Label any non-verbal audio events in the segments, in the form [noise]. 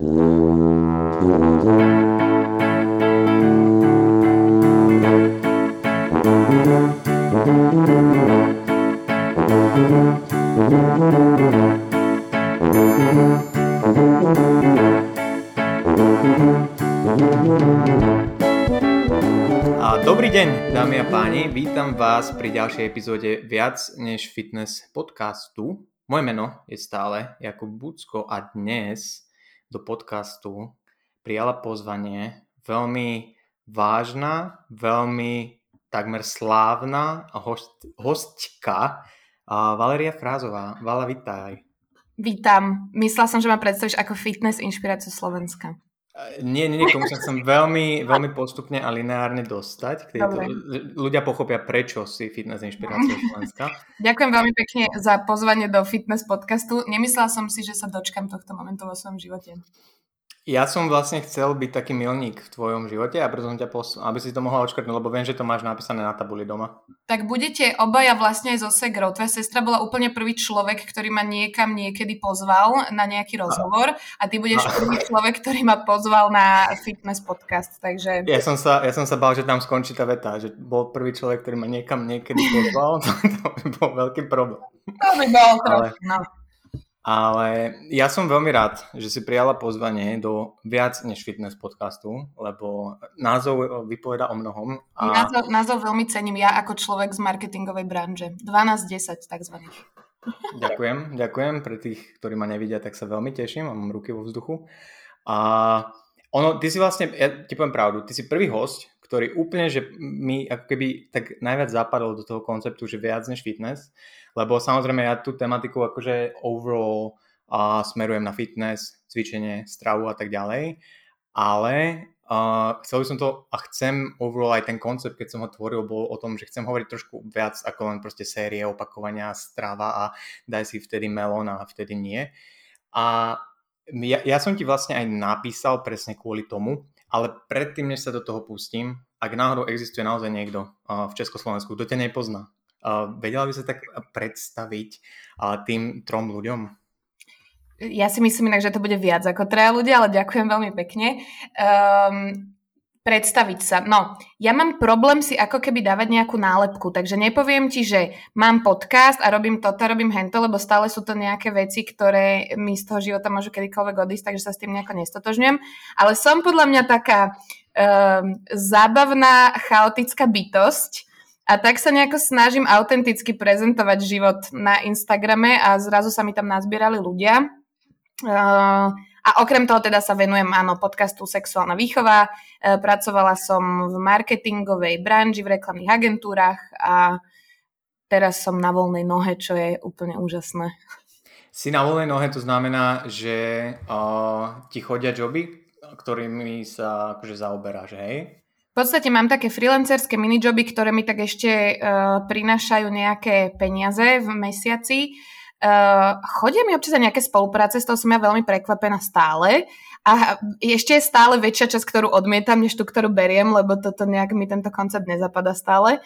Dámy a páni, vítam vás pri ďalšej epizóde Viac než fitness podcastu. Moje meno je stále Jakub Bucko a dnes do podcastu prijala pozvanie veľmi vážna, veľmi takmer slávna host, hostka Valeria Frázová. Vala, vitaj. Vítam. Myslela som, že ma predstavíš ako fitness inšpiráciu Slovenska. Nie, nie, nie, sa chcem veľmi, veľmi postupne a lineárne dostať. K tejto, ľudia pochopia, prečo si fitness inšpirácia [laughs] Slovenska. Ďakujem veľmi pekne za pozvanie do fitness podcastu. Nemyslela som si, že sa dočkam tohto momentu vo svojom živote. Ja som vlastne chcel byť taký milník v tvojom živote a preto som ťa poslal, aby si to mohla odškrtnúť, lebo viem, že to máš napísané na tabuli doma. Tak budete obaja vlastne aj so Segrou. Tvoja sestra bola úplne prvý človek, ktorý ma niekam niekedy pozval na nejaký rozhovor a ty budeš a... prvý človek, ktorý ma pozval na fitness podcast. Takže... Ja som sa, ja som sa bál, že tam skončí tá veta, že bol prvý človek, ktorý ma niekam niekedy pozval. to, [laughs] to by bol veľký problém. To by bol trochu, no. Ale ja som veľmi rád, že si prijala pozvanie do viac než fitness podcastu, lebo názov vypoveda o mnohom. A... Názov, názov veľmi cením ja ako človek z marketingovej branže. 12-10 takzvaných. Ďakujem, ďakujem. Pre tých, ktorí ma nevidia, tak sa veľmi teším mám ruky vo vzduchu. A ono, ty si vlastne, ja ti poviem pravdu, ty si prvý host, ktorý úplne, že mi ako keby tak najviac zapadol do toho konceptu, že viac než fitness lebo samozrejme ja tú tematiku akože overall a smerujem na fitness, cvičenie, stravu a tak ďalej, ale uh, chcel by som to a chcem overall aj ten koncept, keď som ho tvoril, bol o tom, že chcem hovoriť trošku viac ako len proste série opakovania strava a daj si vtedy melón a vtedy nie. A ja, ja som ti vlastne aj napísal presne kvôli tomu, ale predtým, než sa do toho pustím, ak náhodou existuje naozaj niekto uh, v Československu, kto ťa nepozná, vedela by sa tak predstaviť uh, tým trom ľuďom? Ja si myslím inak, že to bude viac ako traja ľudia, ale ďakujem veľmi pekne. Um, predstaviť sa. No, ja mám problém si ako keby dávať nejakú nálepku, takže nepoviem ti, že mám podcast a robím toto, robím hento, lebo stále sú to nejaké veci, ktoré mi z toho života môžu kedykoľvek odísť, takže sa s tým nejako nestotožňujem. Ale som podľa mňa taká um, zábavná, chaotická bytosť, a tak sa nejako snažím autenticky prezentovať život na Instagrame a zrazu sa mi tam nazbierali ľudia. Uh, a okrem toho teda sa venujem, áno, podcastu Sexuálna výchova. Uh, pracovala som v marketingovej branži, v reklamných agentúrach a teraz som na voľnej nohe, čo je úplne úžasné. Si na voľnej nohe, to znamená, že uh, ti chodia joby, ktorými sa akože zaoberáš, hej? Podstate mám také freelancerské minijoby, ktoré mi tak ešte uh, prinášajú nejaké peniaze v mesiaci. Uh, chodia mi občas nejaké spolupráce, z toho som ja veľmi prekvapená stále. A ešte je stále väčšia časť, ktorú odmietam, než tú, ktorú beriem, lebo toto nejak mi tento koncept nezapada stále.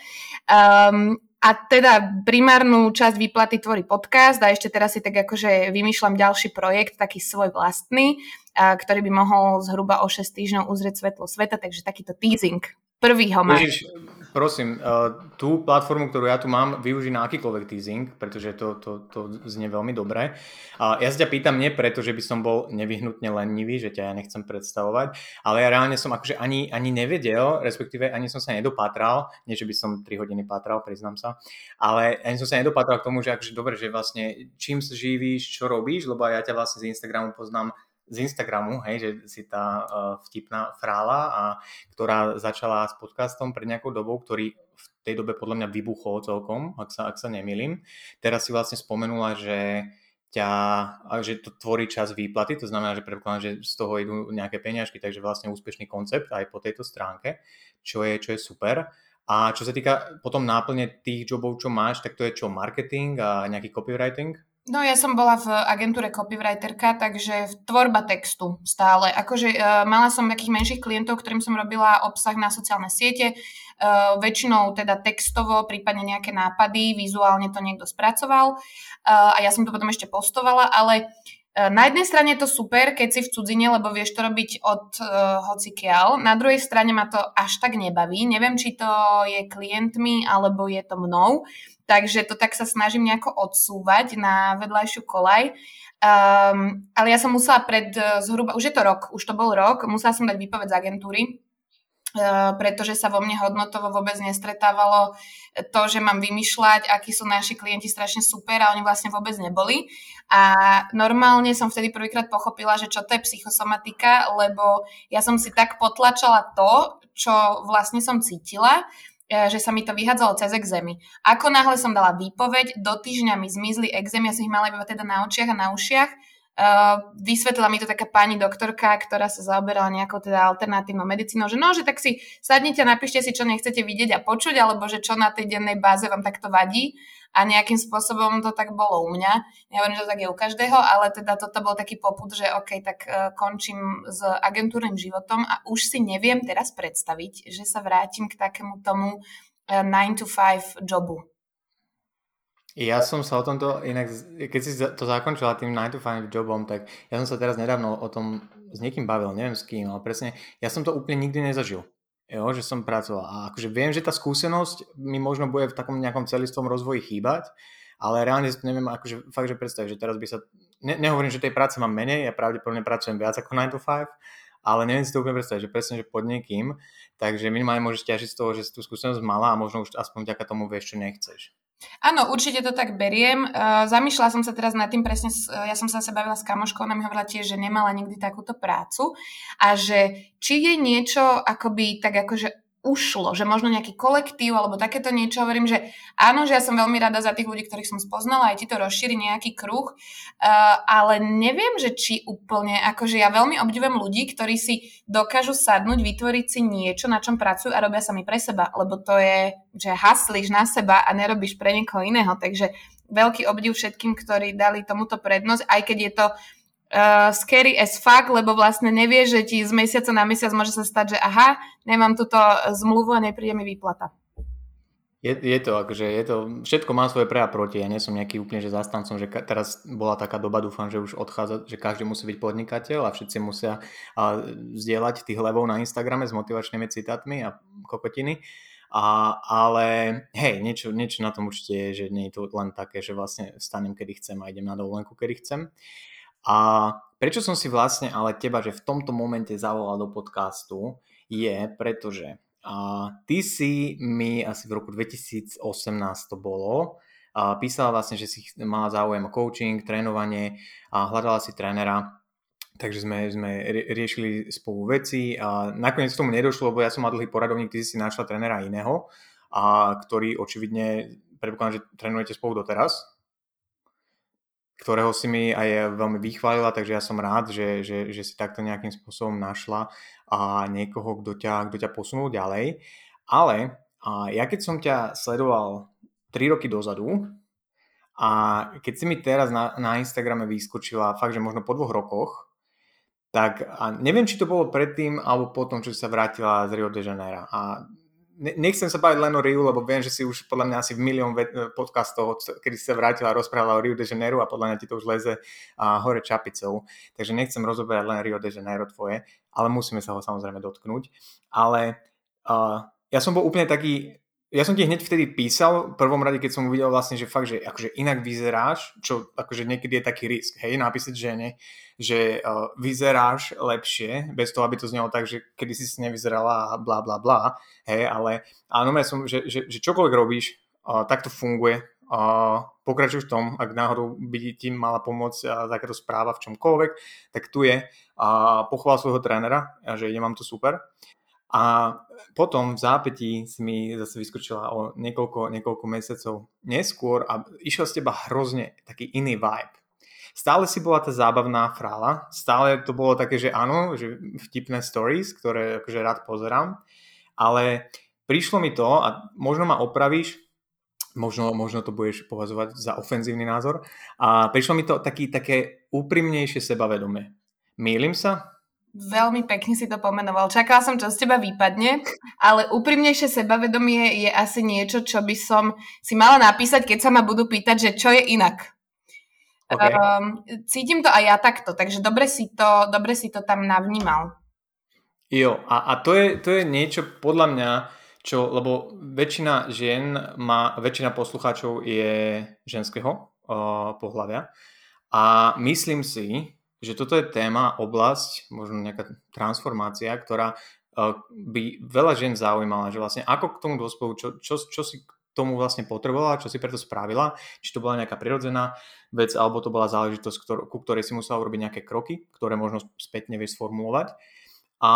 Um, a teda primárnu časť výplaty tvorí podcast a ešte teraz si tak akože vymýšľam ďalší projekt, taký svoj vlastný, a, ktorý by mohol zhruba o 6 týždňov uzrieť svetlo sveta, takže takýto teasing. Prvý ho máš. Prosím, uh, tú platformu, ktorú ja tu mám, využij na akýkoľvek teasing, pretože to, to, to znie veľmi dobre. Ja sa ťa pýtam nie preto, že by som bol nevyhnutne lenivý, že ťa ja nechcem predstavovať, ale ja reálne som akože ani, ani nevedel, respektíve ani som sa nedopátral, nie že by som 3 hodiny pátral, priznám sa, ale ani som sa nedopátral k tomu, že akože dobre, že vlastne čím sa živíš, čo robíš, lebo ja ťa vlastne z Instagramu poznám z Instagramu, hej, že si tá uh, vtipná frála, a, ktorá začala s podcastom pred nejakou dobou, ktorý v tej dobe podľa mňa vybuchol celkom, ak sa, ak sa nemýlim. Teraz si vlastne spomenula, že ťa, že to tvorí čas výplaty, to znamená, že predpokladám, že z toho idú nejaké peňažky, takže vlastne úspešný koncept aj po tejto stránke, čo je, čo je super. A čo sa týka potom náplne tých jobov, čo máš, tak to je čo, marketing a nejaký copywriting? No ja som bola v agentúre copywriterka, takže tvorba textu stále. Akože uh, mala som takých menších klientov, ktorým som robila obsah na sociálne siete, uh, väčšinou teda textovo, prípadne nejaké nápady, vizuálne to niekto spracoval uh, a ja som to potom ešte postovala, ale na jednej strane je to super, keď si v cudzine, lebo vieš to robiť od uh, hocikiaľ. Na druhej strane ma to až tak nebaví. Neviem, či to je klientmi, alebo je to mnou. Takže to tak sa snažím nejako odsúvať na vedľajšiu kolaj. Um, ale ja som musela pred zhruba, už je to rok, už to bol rok, musela som dať výpoveď z agentúry, uh, pretože sa vo mne hodnotovo vôbec nestretávalo to, že mám vymýšľať, akí sú naši klienti strašne super a oni vlastne vôbec neboli. A normálne som vtedy prvýkrát pochopila, že čo to je psychosomatika, lebo ja som si tak potlačala to, čo vlastne som cítila, E, že sa mi to vyhádzalo cez exémy. Ako náhle som dala výpoveď, do týždňa mi zmizli exémy, ja som ich mala iba teda na očiach a na ušiach. Uh, vysvetlila mi to taká pani doktorka, ktorá sa zaoberala nejakou teda alternatívnou medicínou, že no, že tak si sadnite a napíšte si, čo nechcete vidieť a počuť, alebo že čo na tej dennej báze vám takto vadí a nejakým spôsobom to tak bolo u mňa. Nehovorím, že to tak je u každého, ale teda toto bol taký poput, že OK, tak uh, končím s agentúrnym životom a už si neviem teraz predstaviť, že sa vrátim k takému tomu uh, 9 to 5 jobu. Ja som sa o tomto, inak keď si to zakončila tým 9 to 5 jobom, tak ja som sa teraz nedávno o tom s niekým bavil, neviem s kým, ale presne, ja som to úplne nikdy nezažil jo, že som pracoval. A akože viem, že tá skúsenosť mi možno bude v takom nejakom celistvom rozvoji chýbať, ale reálne si neviem akože fakt, že predstaviť, že teraz by sa, ne, nehovorím, že tej práce mám menej, ja pravdepodobne pracujem viac ako 9 to 5, ale neviem si to úplne predstaviť, že presne, že pod niekým, takže minimálne môžeš ťažiť z toho, že si tú skúsenosť mala a možno už aspoň vďaka tomu vieš, čo nechceš. Áno, určite to tak beriem. Uh, zamýšľala som sa teraz nad tým presne, uh, ja som sa zase bavila s kamoškou, ona mi hovorila tiež, že nemala nikdy takúto prácu a že či je niečo akoby tak akože ušlo, že možno nejaký kolektív alebo takéto niečo, hovorím, že áno, že ja som veľmi rada za tých ľudí, ktorých som spoznala, aj ti to rozšíri nejaký kruh, uh, ale neviem, že či úplne, akože ja veľmi obdivujem ľudí, ktorí si dokážu sadnúť, vytvoriť si niečo, na čom pracujú a robia sami pre seba, lebo to je, že haslíš na seba a nerobíš pre niekoho iného, takže veľký obdiv všetkým, ktorí dali tomuto prednosť, aj keď je to uh, scary as fuck, lebo vlastne nevie, že ti z mesiaca na mesiac môže sa stať, že aha, nemám túto zmluvu a nepríde mi výplata. Je, je to, akože je to, všetko má svoje pre a proti. Ja nie som nejaký úplne že zastancom, že ka, teraz bola taká doba, dúfam, že už odchádza, že každý musí byť podnikateľ a všetci musia a, zdieľať tých levov na Instagrame s motivačnými citátmi a kokotiny. A, ale hej, niečo, niečo na tom určite je, že nie je to len také, že vlastne stanem, kedy chcem a idem na dovolenku, kedy chcem. A prečo som si vlastne ale teba, že v tomto momente zavolal do podcastu, je pretože a ty si mi asi v roku 2018 to bolo, a písala vlastne, že si mala záujem o coaching, trénovanie a hľadala si trénera, takže sme, sme riešili spolu veci a nakoniec k tomu nedošlo, lebo ja som mal dlhý poradovník, ty si našla trénera iného, a ktorý očividne, predpokladám, že trénujete spolu doteraz, ktorého si mi aj veľmi vychválila, takže ja som rád, že, že, že si takto nejakým spôsobom našla a niekoho, kto ťa, kto ťa posunul ďalej. Ale a ja keď som ťa sledoval 3 roky dozadu a keď si mi teraz na, na Instagrame vyskočila fakt, že možno po dvoch rokoch, tak a neviem, či to bolo predtým alebo potom, čo sa vrátila z Rio de Janeiro. A nechcem sa baviť len o Riu, lebo viem, že si už podľa mňa asi v milión podcastov, kedy si sa vrátila a rozprávala o Rio de Janeiro a podľa mňa ti to už leze a hore čapicou. Takže nechcem rozoberať len Rio de Janeiro tvoje, ale musíme sa ho samozrejme dotknúť. Ale uh, ja som bol úplne taký ja som ti hneď vtedy písal, v prvom rade, keď som uvidel vlastne, že fakt, že akože inak vyzeráš, čo akože niekedy je taký risk, hej, napísať žene, že uh, vyzeráš lepšie, bez toho, aby to znelo tak, že kedy si si nevyzerala a bla bla bla, hej, ale áno, ja som, že, že, že čokoľvek robíš, uh, tak to funguje, uh, pokračuj v tom, ak náhodou by ti mala pomôcť uh, takáto správa v čomkoľvek, tak tu je uh, pochvál svojho trénera, že ide vám to super. A potom v zápätí si mi zase vyskočila o niekoľko, niekoľko mesiacov neskôr a išiel z teba hrozne taký iný vibe. Stále si bola tá zábavná frála, stále to bolo také, že áno, že vtipné stories, ktoré akože rád pozerám, ale prišlo mi to, a možno ma opravíš, možno, možno to budeš považovať za ofenzívny názor, a prišlo mi to taký, také úprimnejšie sebavedomie. Mýlim sa? Veľmi pekne si to pomenoval. Čakala som, čo z teba vypadne, ale úprimnejšie sebavedomie je asi niečo, čo by som si mala napísať, keď sa ma budú pýtať, že čo je inak. Okay. Um, cítim to aj ja takto, takže dobre si to, dobre si to tam navnímal. Jo, a, a to, je, to je niečo podľa mňa, čo, lebo väčšina žien má, väčšina poslucháčov je ženského uh, pohľavia a myslím si, že toto je téma, oblasť, možno nejaká transformácia, ktorá uh, by veľa žien zaujímala, že vlastne ako k tomu dospejú, čo, čo, čo si tomu vlastne potrebovala, čo si preto spravila, či to bola nejaká prirodzená vec, alebo to bola záležitosť, ktor- ku ktorej si musela urobiť nejaké kroky, ktoré možno spätne vieš sformulovať a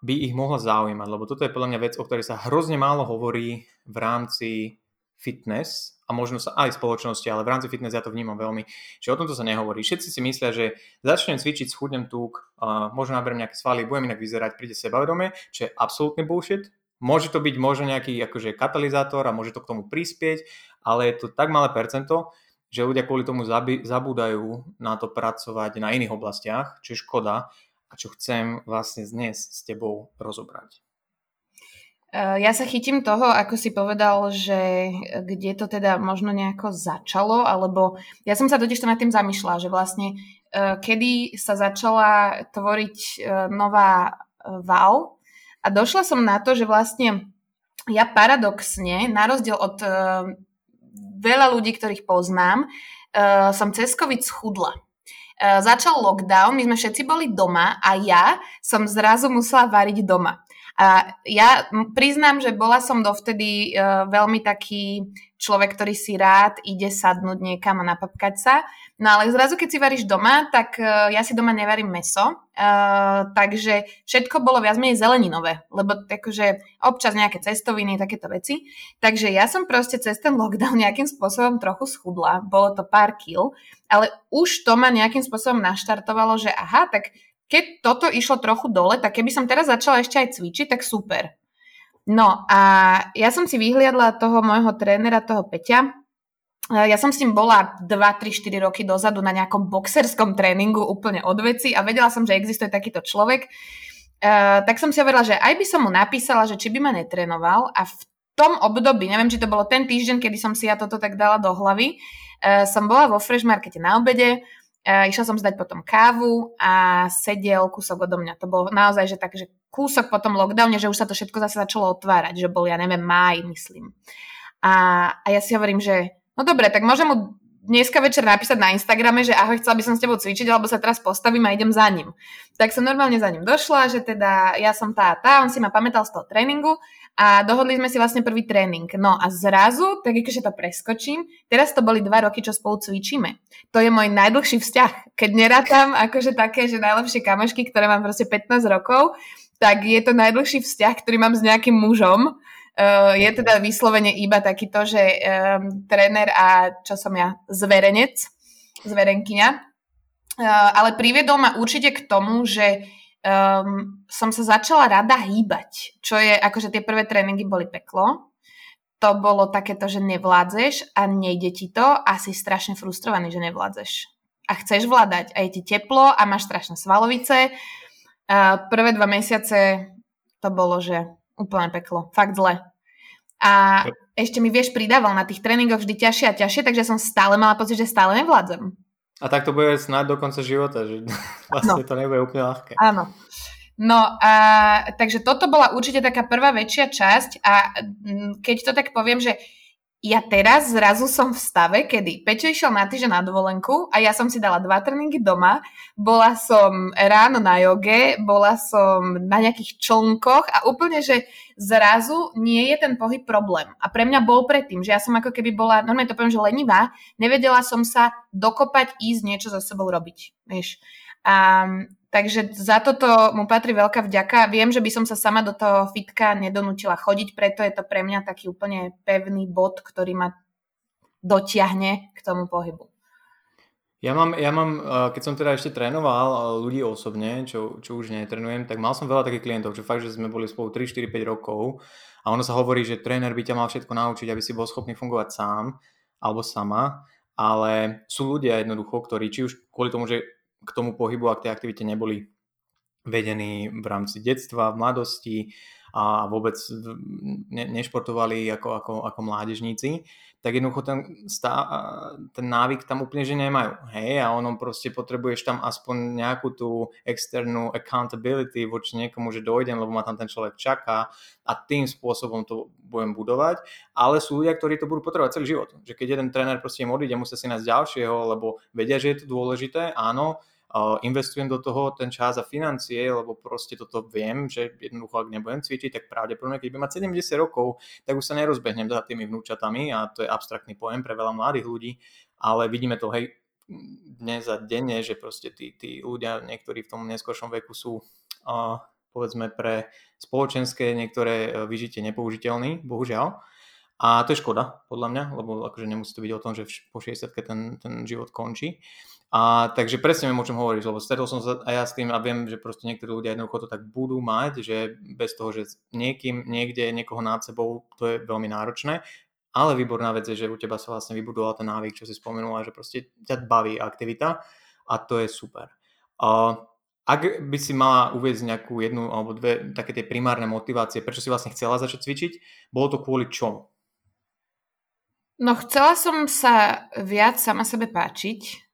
by ich mohla zaujímať, lebo toto je podľa mňa vec, o ktorej sa hrozne málo hovorí v rámci fitness a možno sa aj spoločnosti, ale v rámci fitness ja to vnímam veľmi, že o tomto sa nehovorí. Všetci si myslia, že začnem cvičiť, schudnem tuk, uh, možno naberiem nejaké svaly, budem inak vyzerať, príde sebavedomie, čo je absolútny bullshit, Môže to byť možno nejaký akože katalizátor a môže to k tomu prispieť, ale je to tak malé percento, že ľudia kvôli tomu zabi- zabúdajú na to pracovať na iných oblastiach, čo je škoda a čo chcem vlastne dnes s tebou rozobrať. E, ja sa chytím toho, ako si povedal, že kde to teda možno nejako začalo, alebo ja som sa totiž to nad tým zamýšľala, že vlastne e, kedy sa začala tvoriť nová VAL, a došla som na to, že vlastne ja paradoxne, na rozdiel od veľa ľudí, ktorých poznám, som cez COVID schudla. Začal lockdown, my sme všetci boli doma a ja som zrazu musela variť doma. A ja priznám, že bola som dovtedy uh, veľmi taký človek, ktorý si rád ide sadnúť niekam a napapkať sa. No ale zrazu, keď si varíš doma, tak uh, ja si doma nevarím meso, uh, takže všetko bolo viac menej zeleninové, lebo akože občas nejaké cestoviny, takéto veci. Takže ja som proste cez ten lockdown nejakým spôsobom trochu schudla, bolo to pár kil, ale už to ma nejakým spôsobom naštartovalo, že aha, tak keď toto išlo trochu dole, tak keby som teraz začala ešte aj cvičiť, tak super. No a ja som si vyhliadla toho môjho trénera, toho Peťa. E, ja som s ním bola 2, 3, 4 roky dozadu na nejakom boxerskom tréningu úplne od veci a vedela som, že existuje takýto človek. Uh, tak som si hovorila, že aj by som mu napísala, že či by ma netrénoval a v tom období, neviem, či to bolo ten týždeň, kedy som si ja toto tak dala do hlavy, uh, som bola vo Fresh Markete na obede išla som zdať potom kávu a sedel kúsok odo mňa. To bolo naozaj, že tak, že kúsok po tom lockdowne, že už sa to všetko zase začalo otvárať, že bol, ja neviem, máj, myslím. A, a ja si hovorím, že no dobre, tak môžem mu dneska večer napísať na Instagrame, že ahoj, chcela by som s tebou cvičiť, alebo sa teraz postavím a idem za ním. Tak som normálne za ním došla, že teda ja som tá a tá, on si ma pamätal z toho tréningu a dohodli sme si vlastne prvý tréning. No a zrazu, tak akože to preskočím, teraz to boli dva roky, čo spolu cvičíme. To je môj najdlhší vzťah. Keď nerátam akože také, že najlepšie kamošky, ktoré mám proste 15 rokov, tak je to najdlhší vzťah, ktorý mám s nejakým mužom, Uh, je teda vyslovene iba takýto, že um, tréner a čo som ja, zverenec, zverenkyňa. Uh, ale priviedol ma určite k tomu, že um, som sa začala rada hýbať, čo je, akože tie prvé tréningy boli peklo. To bolo takéto, že nevládzeš a nejde ti to a si strašne frustrovaný, že nevládzeš. A chceš vládať a je ti teplo a máš strašné svalovice. Uh, prvé dva mesiace to bolo, že Úplne peklo. Fakt zle. A ešte mi vieš pridával na tých tréningoch vždy ťažšie a ťažšie, takže som stále mala pocit, že stále nevládzem. A tak to bude snáď do konca života, že [laughs] vlastne no. to nebude úplne ľahké. Áno. No a takže toto bola určite taká prvá väčšia časť a keď to tak poviem, že ja teraz zrazu som v stave, kedy Peťo išiel na týždeň na dovolenku a ja som si dala dva tréningy doma, bola som ráno na joge, bola som na nejakých člnkoch a úplne, že zrazu nie je ten pohyb problém. A pre mňa bol predtým, že ja som ako keby bola, normálne to poviem, že lenivá, nevedela som sa dokopať, ísť niečo za sebou robiť. Vieš. A Takže za toto mu patrí veľká vďaka. Viem, že by som sa sama do toho fitka nedonútila chodiť, preto je to pre mňa taký úplne pevný bod, ktorý ma dotiahne k tomu pohybu. Ja mám, ja mám, eh, keď som teda ešte trénoval eh, ľudí osobne, čo, čo už netrenujem, tak mal som veľa takých klientov, že fakt, že sme boli spolu 3, 4, 5 rokov a ono sa hovorí, že tréner by ťa mal všetko naučiť, aby si bol schopný fungovať sám alebo sama, ale sú ľudia jednoducho, ktorí či už kvôli tomu, že k tomu pohybu a k tej aktivite neboli vedení v rámci detstva, v mladosti, a vôbec ne, nešportovali ako, ako, ako mládežníci, tak jednoducho ten, stá, ten návyk tam úplne že nemajú. Hej, a ono proste potrebuješ tam aspoň nejakú tú externú accountability voči niekomu, že dojdem, lebo ma tam ten človek čaká a tým spôsobom to budem budovať. Ale sú ľudia, ktorí to budú potrebovať celý život. Že keď jeden tréner proste im odíde, musia si nájsť ďalšieho, lebo vedia, že je to dôležité, áno, investujem do toho ten čas a financie, lebo proste toto viem, že jednoducho ak nebudem cvičiť, tak pravdepodobne, keď budem mať 70 rokov, tak už sa nerozbehnem za tými vnúčatami a to je abstraktný pojem pre veľa mladých ľudí, ale vidíme to hej dnes a denne, že proste tí, tí ľudia, niektorí v tom neskôršom veku sú uh, povedzme pre spoločenské niektoré e, vyžitie nepoužiteľní, bohužiaľ. A to je škoda, podľa mňa, lebo akože nemusí to byť o tom, že po 60 ten, ten život končí. A takže presne viem, o čom hovoríš, lebo stretol som sa aj ja s tým a viem, že proste niektorí ľudia jednoducho to tak budú mať, že bez toho, že niekým, niekde, niekoho nad sebou, to je veľmi náročné. Ale výborná vec je, že u teba sa vlastne vybudoval ten návyk, čo si spomenula, že proste ťa baví aktivita a to je super. A ak by si mala uvieť nejakú jednu alebo dve také tie primárne motivácie, prečo si vlastne chcela začať cvičiť, bolo to kvôli čomu? No chcela som sa viac sama sebe páčiť,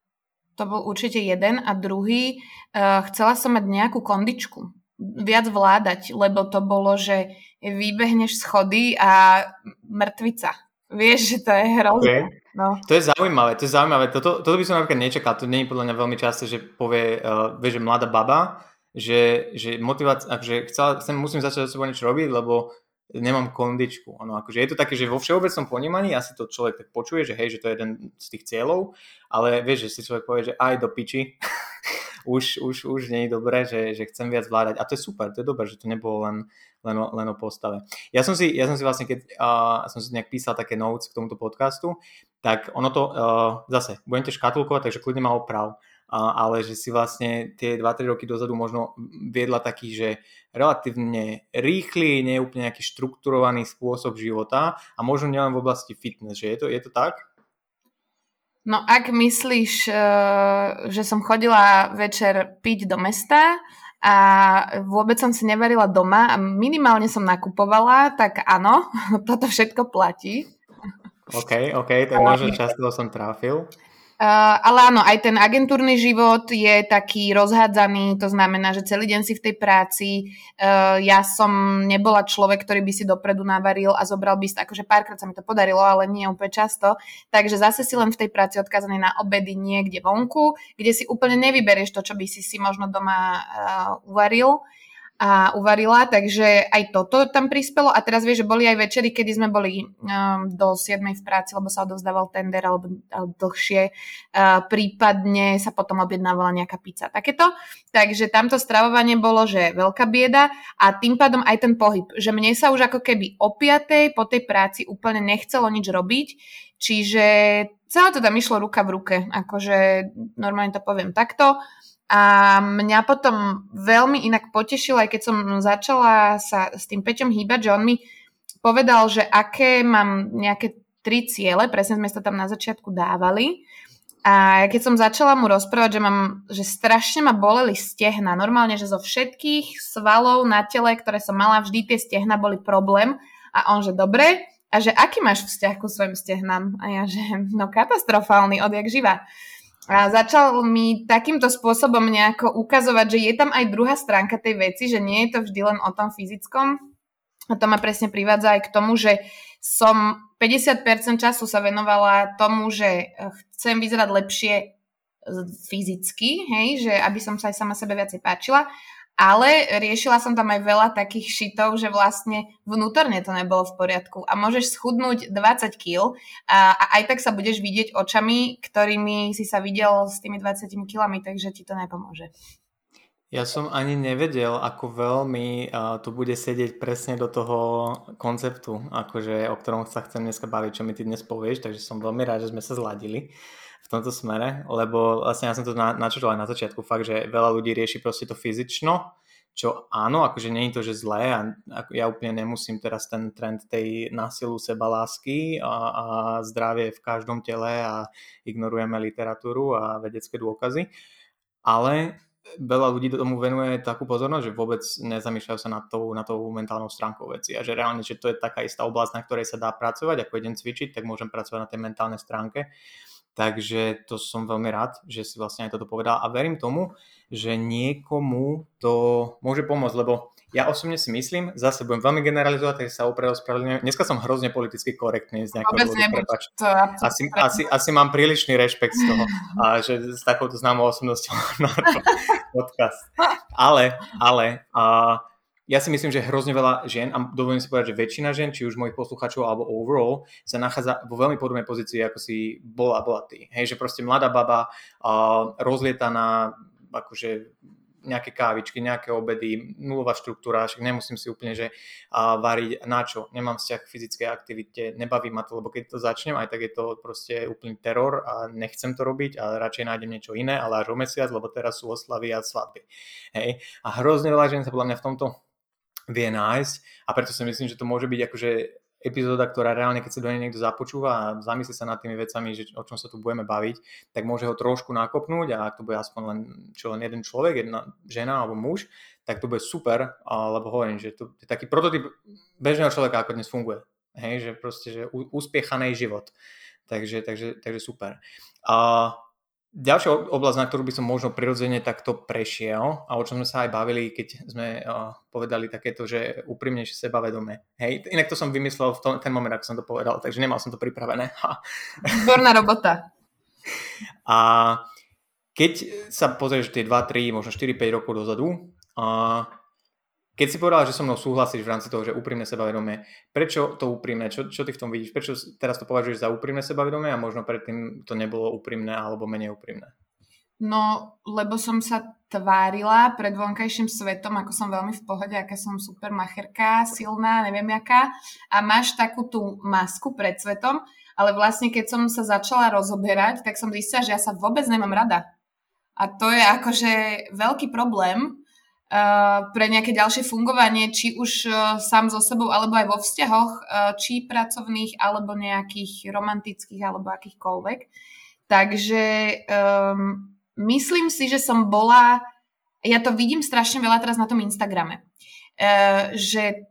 to bol určite jeden. A druhý, uh, chcela som mať nejakú kondičku. Viac vládať, lebo to bolo, že vybehneš schody a mŕtvica. Vieš, že to je hrozné. Okay. No. To je zaujímavé, to je zaujímavé. Toto, toto by som napríklad nečakal. To nie je podľa mňa veľmi často, že povie, uh, vieš, že mladá baba, že, že motivácia, že chcela, chcem, musím začať so sebou niečo robiť, lebo nemám kondičku. Ono, akože je to také, že vo všeobecnom ponímaní asi to človek tak počuje, že hej, že to je jeden z tých cieľov, ale vieš, že si človek povie, že aj do piči, [laughs] už, už, už nie je dobré, že, že chcem viac vládať. A to je super, to je dobré, že to nebolo len, len, o, len o postave. Ja som si, ja som si vlastne, keď uh, som si nejak písal také notes k tomuto podcastu, tak ono to, uh, zase, budete škatulkovať, takže kľudne ma oprav ale že si vlastne tie 2-3 roky dozadu možno viedla taký, že relatívne rýchly, nie úplne nejaký štrukturovaný spôsob života a možno nielen v oblasti fitness, že je to, je to tak? No ak myslíš, e, že som chodila večer piť do mesta a vôbec som si nevarila doma a minimálne som nakupovala, tak áno, [laughs] toto všetko platí. OK, OK, tak možno často som trafil. Uh, ale áno, aj ten agentúrny život je taký rozhádzaný, to znamená, že celý deň si v tej práci. Uh, ja som nebola človek, ktorý by si dopredu navaril a zobral by si, akože párkrát sa mi to podarilo, ale nie úplne často. Takže zase si len v tej práci odkazaný na obedy niekde vonku, kde si úplne nevyberieš to, čo by si si možno doma uh, uvaril a uvarila, takže aj toto tam prispelo a teraz vieš, že boli aj večery, kedy sme boli um, do 7 v práci, lebo sa odovzdával tender alebo, alebo dlhšie, uh, prípadne sa potom objednávala nejaká pizza, takéto. Takže tamto stravovanie bolo, že veľká bieda a tým pádom aj ten pohyb, že mne sa už ako keby o 5 po tej práci úplne nechcelo nič robiť, čiže celé to tam išlo ruka v ruke, akože normálne to poviem takto a mňa potom veľmi inak potešilo, aj keď som začala sa s tým Peťom hýbať, že on mi povedal, že aké mám nejaké tri ciele, presne sme to tam na začiatku dávali. A keď som začala mu rozprávať, že mám, že strašne ma boleli stehna, normálne, že zo všetkých svalov na tele, ktoré som mala, vždy tie stehna boli problém. A on, že dobre, a že aký máš vzťah ku svojim stehnám? A ja, že no katastrofálny, odjak živa. A začal mi takýmto spôsobom nejako ukazovať, že je tam aj druhá stránka tej veci, že nie je to vždy len o tom fyzickom. A to ma presne privádza aj k tomu, že som 50% času sa venovala tomu, že chcem vyzerať lepšie fyzicky, hej, že aby som sa aj sama sebe viacej páčila ale riešila som tam aj veľa takých šitov, že vlastne vnútorne to nebolo v poriadku a môžeš schudnúť 20 kg a, a aj tak sa budeš vidieť očami, ktorými si sa videl s tými 20 kg, takže ti to nepomôže. Ja som ani nevedel, ako veľmi uh, tu bude sedieť presne do toho konceptu, akože, o ktorom sa chcem dneska baviť, čo mi ty dnes povieš, takže som veľmi rád, že sme sa zladili tomto smere, lebo vlastne ja som to na, načrtol aj na začiatku, fakt, že veľa ľudí rieši proste to fyzično, čo áno, akože nie je to, že zlé a ja úplne nemusím teraz ten trend tej násilu seba lásky a, a zdravie v každom tele a ignorujeme literatúru a vedecké dôkazy, ale veľa ľudí tomu venuje takú pozornosť, že vôbec nezamýšľajú sa nad tou, na tou mentálnou stránkou veci a že reálne, že to je taká istá oblasť, na ktorej sa dá pracovať, ako idem cvičiť, tak môžem pracovať na tej mentálnej stránke. Takže to som veľmi rád, že si vlastne aj toto povedal a verím tomu, že niekomu to môže pomôcť, lebo ja osobne si myslím, zase budem veľmi generalizovať, takže sa opravdu ospravedlňujem. Dneska som hrozne politicky korektný z nejakého dôvodu, Asi, asi, asi mám prílišný rešpekt z toho, a [laughs] že s takouto známou osobnosťou [laughs] [laughs] na podcast. Ale, ale, a ja si myslím, že hrozne veľa žien, a dovolím si povedať, že väčšina žien, či už mojich poslucháčov alebo overall, sa nachádza vo veľmi podobnej pozícii, ako si bola, bola ty. Hej, že proste mladá baba uh, rozlietaná akože nejaké kávičky, nejaké obedy, nulová štruktúra, však nemusím si úplne, že a, variť na čo, nemám vzťah k fyzickej aktivite, nebaví ma to, lebo keď to začnem, aj tak je to proste úplný teror a nechcem to robiť a radšej nájdem niečo iné, ale až o mesiac, lebo teraz sú oslavy a svadby. Hej. A hrozne veľa žen sa podľa mňa v tomto vie nájsť a preto si myslím, že to môže byť akože epizóda, ktorá reálne, keď sa do nej niekto započúva a zamyslí sa nad tými vecami, že o čom sa tu budeme baviť, tak môže ho trošku nakopnúť a ak to bude aspoň len, čo len jeden človek, jedna žena alebo muž, tak to bude super, lebo hovorím, že to je taký prototyp bežného človeka, ako dnes funguje. Hej, že proste, že úspiechaný život. Takže, takže, takže super. A Ďalšia oblasť, na ktorú by som možno prirodzene takto prešiel a o čom sme sa aj bavili, keď sme uh, povedali takéto, že úprimnejšie sebavedomé. Hej, inak to som vymyslel v tom, ten moment, ako som to povedal, takže nemal som to pripravené. [laughs] Výborná robota. A keď sa pozrieš tie 2, 3, možno 4, 5 rokov dozadu, uh, keď si povedala, že so mnou súhlasíš v rámci toho, že úprimné sebavedomie, prečo to úprimné? Čo, čo ty v tom vidíš? Prečo teraz to považuješ za úprimné sebavedomie a možno predtým to nebolo úprimné alebo menej úprimné? No, lebo som sa tvárila pred vonkajším svetom, ako som veľmi v pohode, aká som super macherka, silná, neviem jaká. A máš takú tú masku pred svetom, ale vlastne keď som sa začala rozoberať, tak som zistila, že ja sa vôbec nemám rada. A to je akože veľký problém, pre nejaké ďalšie fungovanie, či už uh, sám so sebou, alebo aj vo vzťahoch, uh, či pracovných, alebo nejakých romantických, alebo akýchkoľvek. Takže um, myslím si, že som bola, ja to vidím strašne veľa teraz na tom Instagrame, uh, že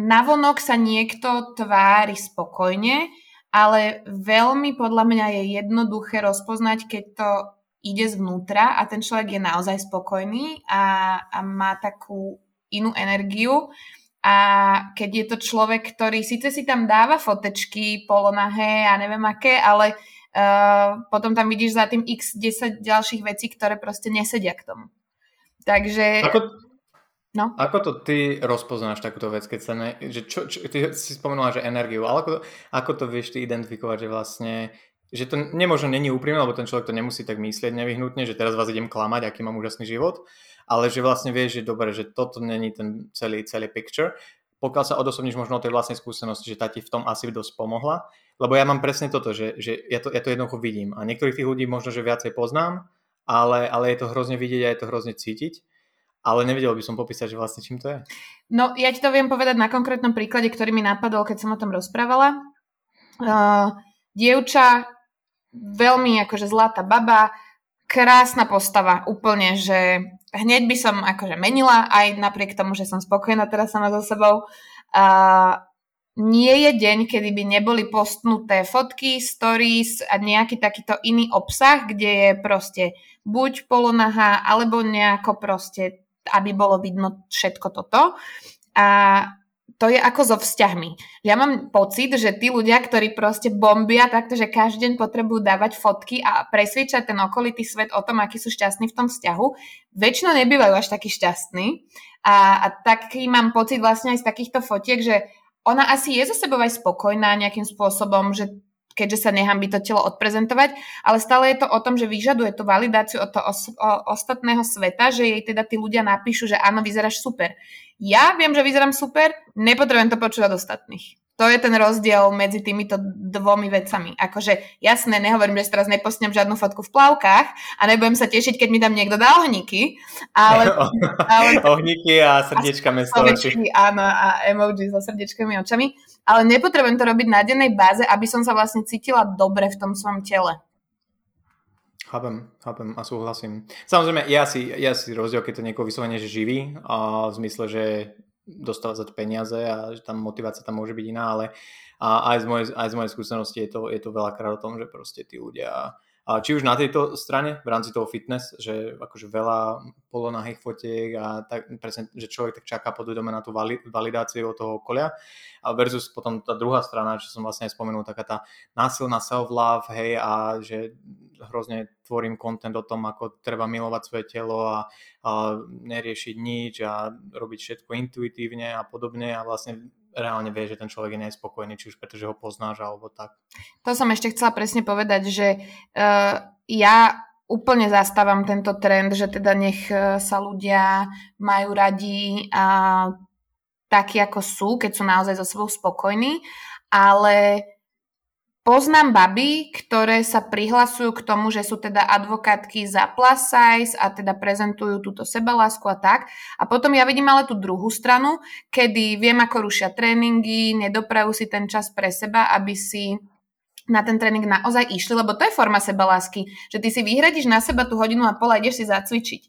navonok sa niekto tvári spokojne, ale veľmi podľa mňa je jednoduché rozpoznať, keď to ide zvnútra a ten človek je naozaj spokojný a, a má takú inú energiu. A keď je to človek, ktorý síce si tam dáva fotečky polonahé a neviem aké, ale uh, potom tam vidíš za tým x 10 ďalších vecí, ktoré proste nesedia k tomu. Takže... Ako, no? ako to ty rozpoznáš takúto vec, keď sa ne, že čo, čo, ty si spomenula, že energiu, ale ako, ako to vieš ty identifikovať, že vlastne že to nemožno není úprimné, lebo ten človek to nemusí tak myslieť nevyhnutne, že teraz vás idem klamať, aký mám úžasný život, ale že vlastne vieš, že dobre, že toto není ten celý, celý picture. Pokiaľ sa odosobníš možno o tej vlastnej skúsenosti, že tá ti v tom asi dosť pomohla, lebo ja mám presne toto, že, že ja, to, ja to jednoducho vidím a niektorých tých ľudí možno, že viacej poznám, ale, ale je to hrozne vidieť a je to hrozne cítiť ale nevedel by som popísať, že vlastne čím to je. No, ja ti to viem povedať na konkrétnom príklade, ktorý mi napadol, keď som o tom rozprávala. Uh, dievča veľmi akože zlatá baba, krásna postava, úplne, že hneď by som akože menila, aj napriek tomu, že som spokojná teraz sama so sebou. A nie je deň, kedy by neboli postnuté fotky, stories a nejaký takýto iný obsah, kde je proste buď polonaha, alebo nejako proste, aby bolo vidno všetko toto. A to je ako so vzťahmi. Ja mám pocit, že tí ľudia, ktorí proste bombia takto, že každý deň potrebujú dávať fotky a presviečať ten okolitý svet o tom, aký sú šťastní v tom vzťahu, väčšinou nebývajú až takí šťastní. A, a taký mám pocit vlastne aj z takýchto fotiek, že ona asi je so sebou aj spokojná nejakým spôsobom, že keďže sa by to telo odprezentovať, ale stále je to o tom, že vyžaduje tú validáciu od toho os- ostatného sveta, že jej teda tí ľudia napíšu, že áno, vyzeráš super. Ja viem, že vyzerám super, nepotrebujem to počúvať od ostatných. To je ten rozdiel medzi týmito dvomi vecami. Akože jasné, nehovorím, že teraz nepostnem žiadnu fotku v plavkách a nebudem sa tešiť, keď mi tam niekto dá ohníky, ale... [laughs] ale ohníky a srdiečka mesto Áno, a emoji so srdiečkami očami. Ale nepotrebujem to robiť na dennej báze, aby som sa vlastne cítila dobre v tom svojom tele. Chápem, chápem a súhlasím. Samozrejme, je asi, je asi rozdiel, keď to niekoho vyslovene že živí, a v zmysle, že dostáva za to peniaze a že tam motivácia tam môže byť iná, ale a aj z mojej, aj z mojej skúsenosti je to, je to veľakrát o tom, že proste tí ľudia či už na tejto strane, v rámci toho fitness, že akože veľa polonahých fotiek a tak, presne, že človek tak čaká podvedome na tú validáciu od toho okolia. A versus potom tá druhá strana, čo som vlastne aj spomenul, taká tá násilná self-love, hej, a že hrozne tvorím content o tom, ako treba milovať svoje telo a, a neriešiť nič a robiť všetko intuitívne a podobne. A vlastne reálne vie, že ten človek je nespokojný, či už pretože ho poznáš alebo tak. To som ešte chcela presne povedať, že uh, ja úplne zastávam tento trend, že teda nech e, sa ľudia majú radi a takí ako sú, keď sú naozaj so sebou spokojní, ale Poznám baby, ktoré sa prihlasujú k tomu, že sú teda advokátky za plus size a teda prezentujú túto sebalásku a tak. A potom ja vidím ale tú druhú stranu, kedy viem, ako rušia tréningy, nedoprajú si ten čas pre seba, aby si na ten tréning naozaj išli, lebo to je forma sebalásky, že ty si vyhradíš na seba tú hodinu a pol ideš si zacvičiť.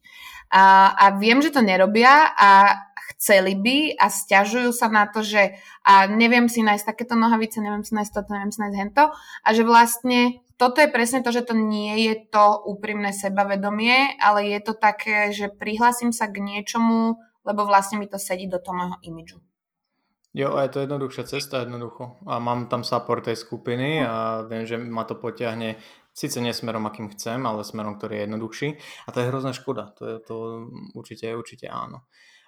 A, a viem, že to nerobia a chceli by a stiažujú sa na to, že a neviem si nájsť takéto nohavice, neviem si nájsť toto, neviem si nájsť hento a že vlastne toto je presne to, že to nie je to úprimné sebavedomie, ale je to také, že prihlásim sa k niečomu, lebo vlastne mi to sedí do toho môjho imidžu. Jo, a je to jednoduchšia cesta jednoducho. A mám tam support tej skupiny a viem, že ma to potiahne síce nie smerom, akým chcem, ale smerom, ktorý je jednoduchší. A to je hrozná škoda. To je to určite, určite áno.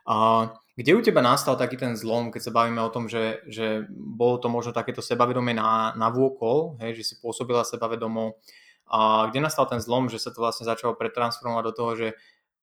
A kde u teba nastal taký ten zlom, keď sa bavíme o tom, že, že bolo to možno takéto sebavedomie na, na vôkol, hej, že si pôsobila sebavedomo a kde nastal ten zlom, že sa to vlastne začalo pretransformovať do toho, že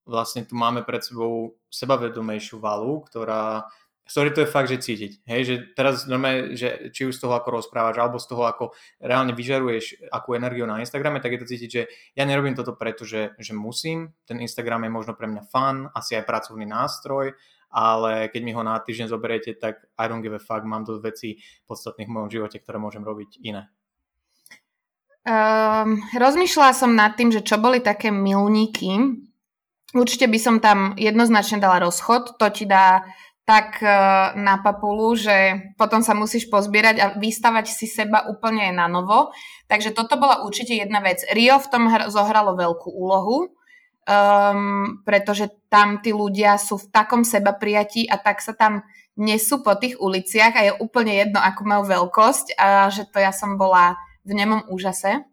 vlastne tu máme pred sebou sebavedomejšiu valu, ktorá Sorry, to je fakt, že cítiť. Hej, že teraz normálne, že či už z toho, ako rozprávaš, alebo z toho, ako reálne vyžaruješ akú energiu na Instagrame, tak je to cítiť, že ja nerobím toto preto, že, že musím. Ten Instagram je možno pre mňa fan, asi aj pracovný nástroj, ale keď mi ho na týždeň zoberiete, tak I don't give a fuck, mám dosť vecí podstatných v mojom živote, ktoré môžem robiť iné. Um, rozmýšľala som nad tým, že čo boli také milníky. Určite by som tam jednoznačne dala rozchod, to ti dá tak e, na papulu, že potom sa musíš pozbierať a vystavať si seba úplne na novo. Takže toto bola určite jedna vec. Rio v tom zohralo veľkú úlohu, um, pretože tam tí ľudia sú v takom seba prijatí a tak sa tam nesú po tých uliciach a je úplne jedno, akú majú veľkosť a že to ja som bola v nemom úžase.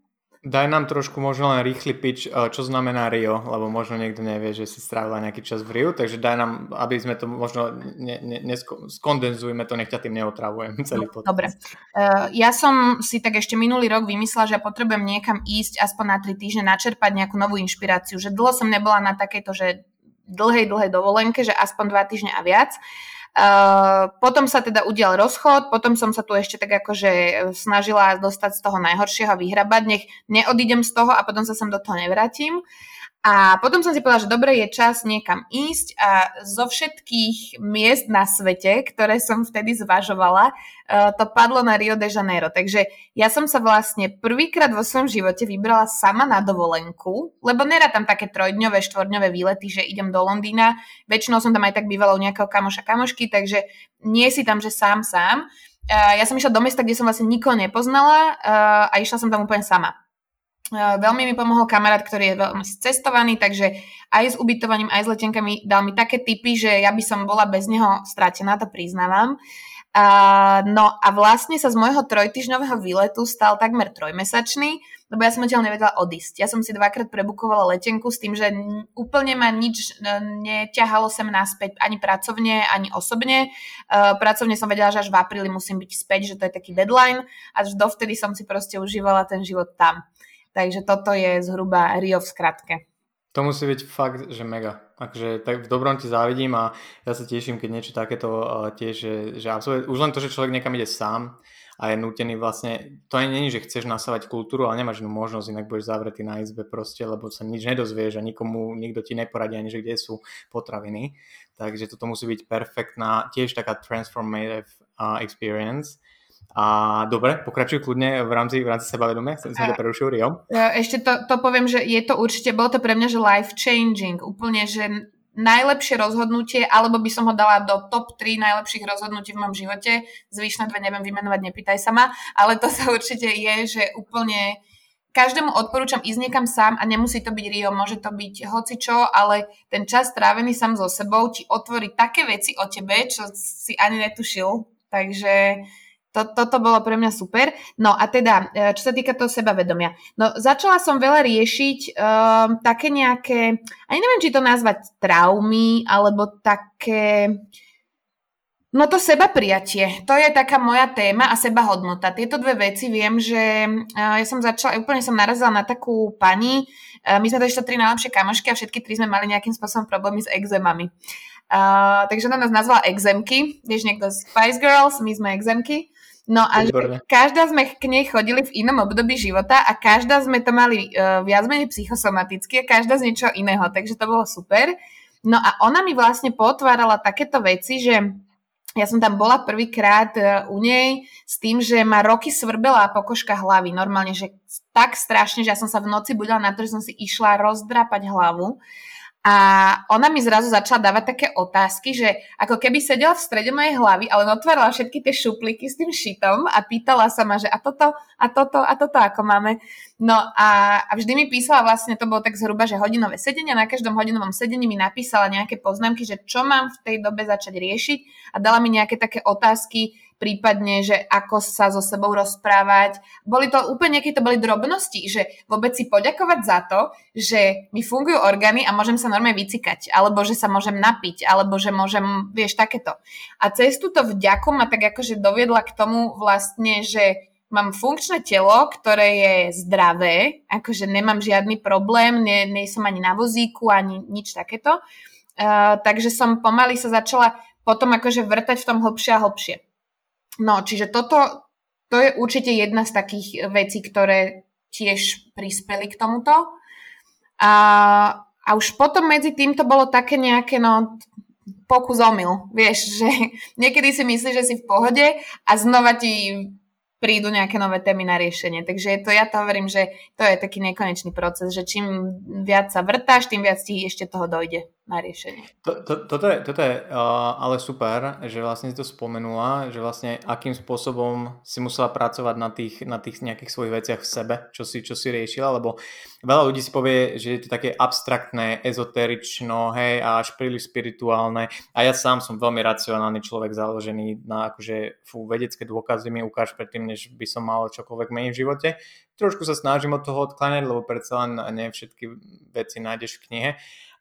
Daj nám trošku možno len rýchly pitch, eh, čo znamená Rio, lebo možno niekto nevie, že si strávila nejaký čas v Rio, takže daj nám, aby sme to možno ne, ne, skondenzujme to, nech ťa tým neotravujem [laughs] celý podcast. Dobre. Uh, ja som si tak ešte minulý rok vymyslela, že potrebujem niekam ísť aspoň na tri týždne, načerpať nejakú novú inšpiráciu, že dlho som nebola na takejto, že dlhej, dlhej dovolenke, že aspoň dva týždne a viac. Uh, potom sa teda udial rozchod, potom som sa tu ešte tak akože snažila dostať z toho najhoršieho, vyhrabať, nech neodídem z toho a potom sa sem do toho nevrátim. A potom som si povedala, že dobre, je čas niekam ísť a zo všetkých miest na svete, ktoré som vtedy zvažovala, eh, to padlo na Rio de Janeiro. Takže ja som sa vlastne prvýkrát vo svojom živote vybrala sama na dovolenku, lebo nerá tam také trojdňové, štvorňové výlety, že idem do Londýna. Väčšinou som tam aj tak bývala u nejakého kamoša kamošky, takže nie si tam, že sám sám. Eh, ja som išla do mesta, kde som vlastne nikoho nepoznala eh, a išla som tam úplne sama. Veľmi mi pomohol kamarát, ktorý je veľmi cestovaný, takže aj s ubytovaním, aj s letenkami dal mi také tipy, že ja by som bola bez neho stratená, to priznávam. Uh, no a vlastne sa z môjho trojtyžňového výletu stal takmer trojmesačný, lebo ja som odtiaľ nevedela odísť. Ja som si dvakrát prebukovala letenku s tým, že úplne ma nič neťahalo sem naspäť ani pracovne, ani osobne. Uh, pracovne som vedela, že až v apríli musím byť späť, že to je taký deadline až dovtedy som si proste užívala ten život tam. Takže toto je zhruba Rio v skratke. To musí byť fakt, že mega. Takže tak v dobrom ti závidím a ja sa teším, keď niečo takéto uh, tiež, že, že absolútne, už len to, že človek niekam ide sám a je nutený vlastne, to ani není, že chceš nasávať kultúru, ale nemáš inú možnosť, inak budeš zavretý na izbe proste, lebo sa nič nedozvieš a nikomu, nikto ti neporadí ani, že kde sú potraviny. Takže toto musí byť perfektná, tiež taká transformative uh, experience. A dobre, pokračuj kľudne v rámci, v rámci sebavedomia, som ťa prerušil Rio. Ešte to, to poviem, že je to určite, bolo to pre mňa, že life changing, úplne, že najlepšie rozhodnutie, alebo by som ho dala do top 3 najlepších rozhodnutí v mojom živote. Zvyšné dve neviem vymenovať, nepýtaj sa ma, ale to sa určite je, že úplne každému odporúčam ísť niekam sám a nemusí to byť Rio, môže to byť hocičo, ale ten čas strávený sám so sebou ti otvorí také veci o tebe, čo si ani netušil. Takže to, toto bolo pre mňa super. No a teda, e, čo sa týka toho sebavedomia. No začala som veľa riešiť um, také nejaké, ani neviem, či to nazvať traumy, alebo také... No to seba prijatie, to je taká moja téma a seba hodnota. Tieto dve veci viem, že uh, ja som začala, úplne som narazila na takú pani, my sme to ešte tri najlepšie kamošky a všetky tri sme mali nejakým spôsobom problémy s exémami. Uh, takže ona nás nazvala exemky, vieš, niekto z Spice Girls, my sme exemky. No a každá sme k nej chodili v inom období života a každá sme to mali uh, viac menej psychosomaticky a každá z niečo iného, takže to bolo super. No a ona mi vlastne potvárala takéto veci, že ja som tam bola prvýkrát uh, u nej s tým, že ma roky svrbela pokožka hlavy. Normálne, že tak strašne, že ja som sa v noci budila na to, že som si išla rozdrapať hlavu. A ona mi zrazu začala dávať také otázky, že ako keby sedela v strede mojej hlavy, ale otvárala všetky tie šuplíky s tým šitom a pýtala sa ma, že a toto, a toto, a toto ako máme. No a, a vždy mi písala vlastne, to bolo tak zhruba, že hodinové sedenie, na každom hodinovom sedení mi napísala nejaké poznámky, že čo mám v tej dobe začať riešiť a dala mi nejaké také otázky, prípadne, že ako sa so sebou rozprávať. Boli to úplne nejaké to boli drobnosti, že vôbec si poďakovať za to, že mi fungujú orgány a môžem sa normálne vycikať, alebo že sa môžem napiť, alebo že môžem, vieš, takéto. A cez túto vďaku ma tak akože doviedla k tomu vlastne, že mám funkčné telo, ktoré je zdravé, akože nemám žiadny problém, nie, nie som ani na vozíku, ani nič takéto. Uh, takže som pomaly sa začala potom akože vrtať v tom hlbšie a hlbšie. No, čiže toto, to je určite jedna z takých vecí, ktoré tiež prispeli k tomuto. A, a už potom medzi tým to bolo také nejaké, no, pokus omyl. Vieš, [laughs] že niekedy si myslíš, že si v pohode a znova ti prídu nejaké nové témy na riešenie. Takže to ja to hovorím, že to je taký nekonečný proces, že čím viac sa vrtáš, tým viac ti ešte toho dojde na riešenie. To, to, toto je, toto je uh, ale super, že vlastne si to spomenula, že vlastne akým spôsobom si musela pracovať na tých, na tých nejakých svojich veciach v sebe, čo si, čo si riešila, lebo veľa ľudí si povie, že je to také abstraktné, ezoterično, hej, a až príliš spirituálne. A ja sám som veľmi racionálny človek založený na akože fú, vedecké dôkazy mi ukáž predtým, než by som mal čokoľvek menej v živote. Trošku sa snažím od toho odkláňať, lebo predsa len nie všetky veci nájdeš v knihe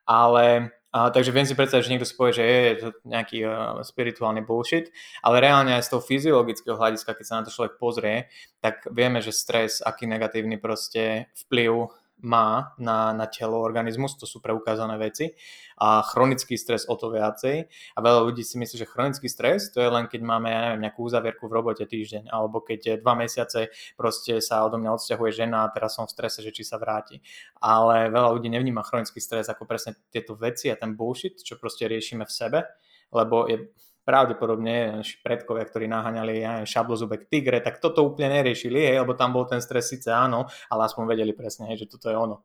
ale a, takže viem si predstaviť, že niekto si povie, že je, to nejaký uh, spirituálny bullshit, ale reálne aj z toho fyziologického hľadiska, keď sa na to človek pozrie, tak vieme, že stres, aký negatívny proste vplyv má na, na telo, organizmus, to sú preukázané veci a chronický stres o to viacej a veľa ľudí si myslí, že chronický stres to je len keď máme, ja neviem, nejakú uzavierku v robote týždeň alebo keď dva mesiace proste sa odo mňa odsťahuje žena a teraz som v strese, že či sa vráti. Ale veľa ľudí nevníma chronický stres ako presne tieto veci a ten bullshit, čo proste riešime v sebe, lebo je pravdepodobne naši predkovia, ktorí naháňali ja šablozubek tigre, tak toto úplne neriešili, hej, lebo tam bol ten stres síce áno, ale aspoň vedeli presne, hej, že toto je ono.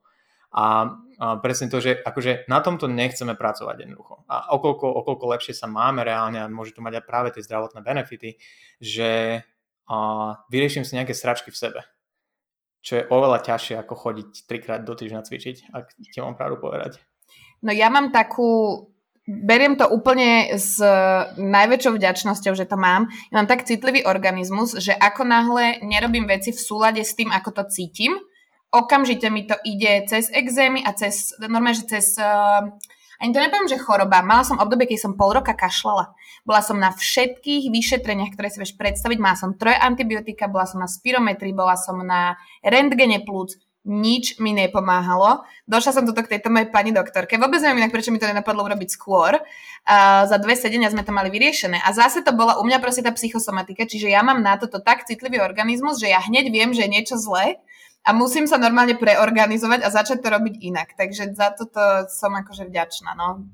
A, a presne to, že akože na tomto nechceme pracovať jednoducho. A okolko, okolko lepšie sa máme reálne a môže to mať aj práve tie zdravotné benefity, že a, vyrieším si nejaké sračky v sebe. Čo je oveľa ťažšie ako chodiť trikrát do týždňa cvičiť, ak ti mám pravdu povedať. No ja mám takú beriem to úplne s najväčšou vďačnosťou, že to mám. Ja mám tak citlivý organizmus, že ako náhle nerobím veci v súlade s tým, ako to cítim, okamžite mi to ide cez exémy a cez, normálne, že cez, uh, ani to nepoviem, že choroba. Mala som obdobie, keď som pol roka kašlala. Bola som na všetkých vyšetreniach, ktoré si vieš predstaviť. Mala som troje antibiotika, bola som na spirometrii, bola som na rentgene plúc, nič mi nepomáhalo. Došla som tuto k tejto mojej pani doktorke. Vôbec neviem inak, prečo mi to nenapadlo urobiť skôr. Uh, za dve sedenia sme to mali vyriešené. A zase to bola u mňa proste tá psychosomatika, čiže ja mám na toto tak citlivý organizmus, že ja hneď viem, že je niečo zlé a musím sa normálne preorganizovať a začať to robiť inak. Takže za toto som akože vďačná. No.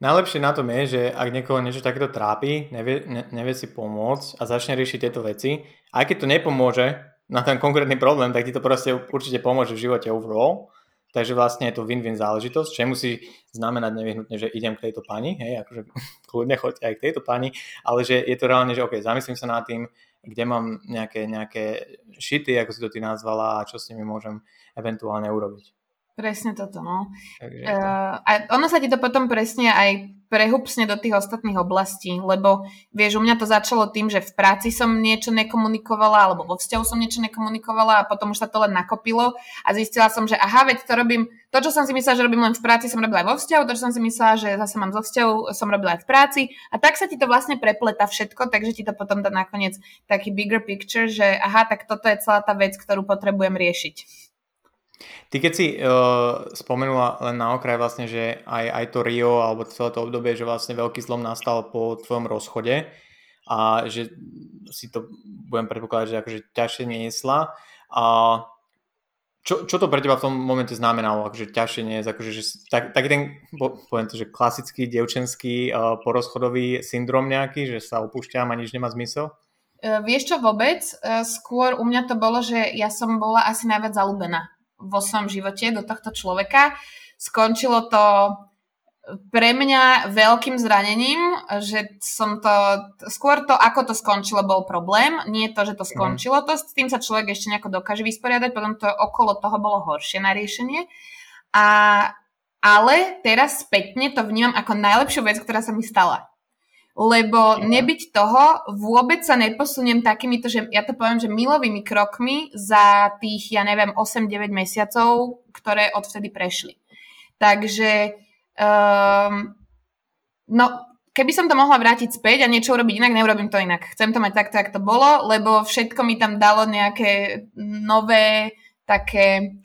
najlepšie na tom je, že ak niekoho niečo takéto trápi, nevie, ne, nevie si pomôcť a začne riešiť tieto veci, aj keď to nepomôže na ten konkrétny problém, tak ti to proste určite pomôže v živote overall. Takže vlastne je to win-win záležitosť, čo musí znamenať nevyhnutne, že idem k tejto pani, hej, akože [laughs] kľudne choďte aj k tejto pani, ale že je to reálne, že OK, zamyslím sa nad tým, kde mám nejaké, nejaké šity, ako si to ty nazvala a čo s nimi môžem eventuálne urobiť. Presne toto, no. Uh, a ono sa ti to potom presne aj prehupsne do tých ostatných oblastí, lebo vieš, u mňa to začalo tým, že v práci som niečo nekomunikovala, alebo vo vzťahu som niečo nekomunikovala a potom už sa to len nakopilo a zistila som, že aha, veď to robím, to, čo som si myslela, že robím len v práci, som robila aj vo vzťahu, to, čo som si myslela, že zase mám zo vzťahu, som robila aj v práci a tak sa ti to vlastne prepleta všetko, takže ti to potom dá nakoniec taký bigger picture, že aha, tak toto je celá tá vec, ktorú potrebujem riešiť. Ty keď si uh, spomenula len na okraj vlastne, že aj, aj to Rio alebo celé to obdobie, že vlastne veľký zlom nastal po tvojom rozchode a že si to budem predpokladať, že akože ťažšie niesla. A čo, čo to pre teba v tom momente znamenalo, akože ťažšie nie akože, že tak, taký ten, poviem to, že klasický devčenský uh, porozchodový syndrom nejaký, že sa opúšťam a nič nemá zmysel? Uh, vieš čo vôbec? Uh, skôr u mňa to bolo, že ja som bola asi najviac zalúbená vo svojom živote do tohto človeka. Skončilo to pre mňa veľkým zranením, že som to, skôr to, ako to skončilo, bol problém, nie to, že to mhm. skončilo, to s tým sa človek ešte nejako dokáže vysporiadať, potom to okolo toho bolo horšie na riešenie. A, ale teraz spätne to vnímam ako najlepšiu vec, ktorá sa mi stala lebo nebyť toho, vôbec sa neposuniem takýmito, že ja to poviem, že milovými krokmi za tých, ja neviem, 8-9 mesiacov, ktoré odvtedy prešli. Takže, um, no, keby som to mohla vrátiť späť a niečo urobiť inak, neurobím to inak. Chcem to mať takto, ako to bolo, lebo všetko mi tam dalo nejaké nové také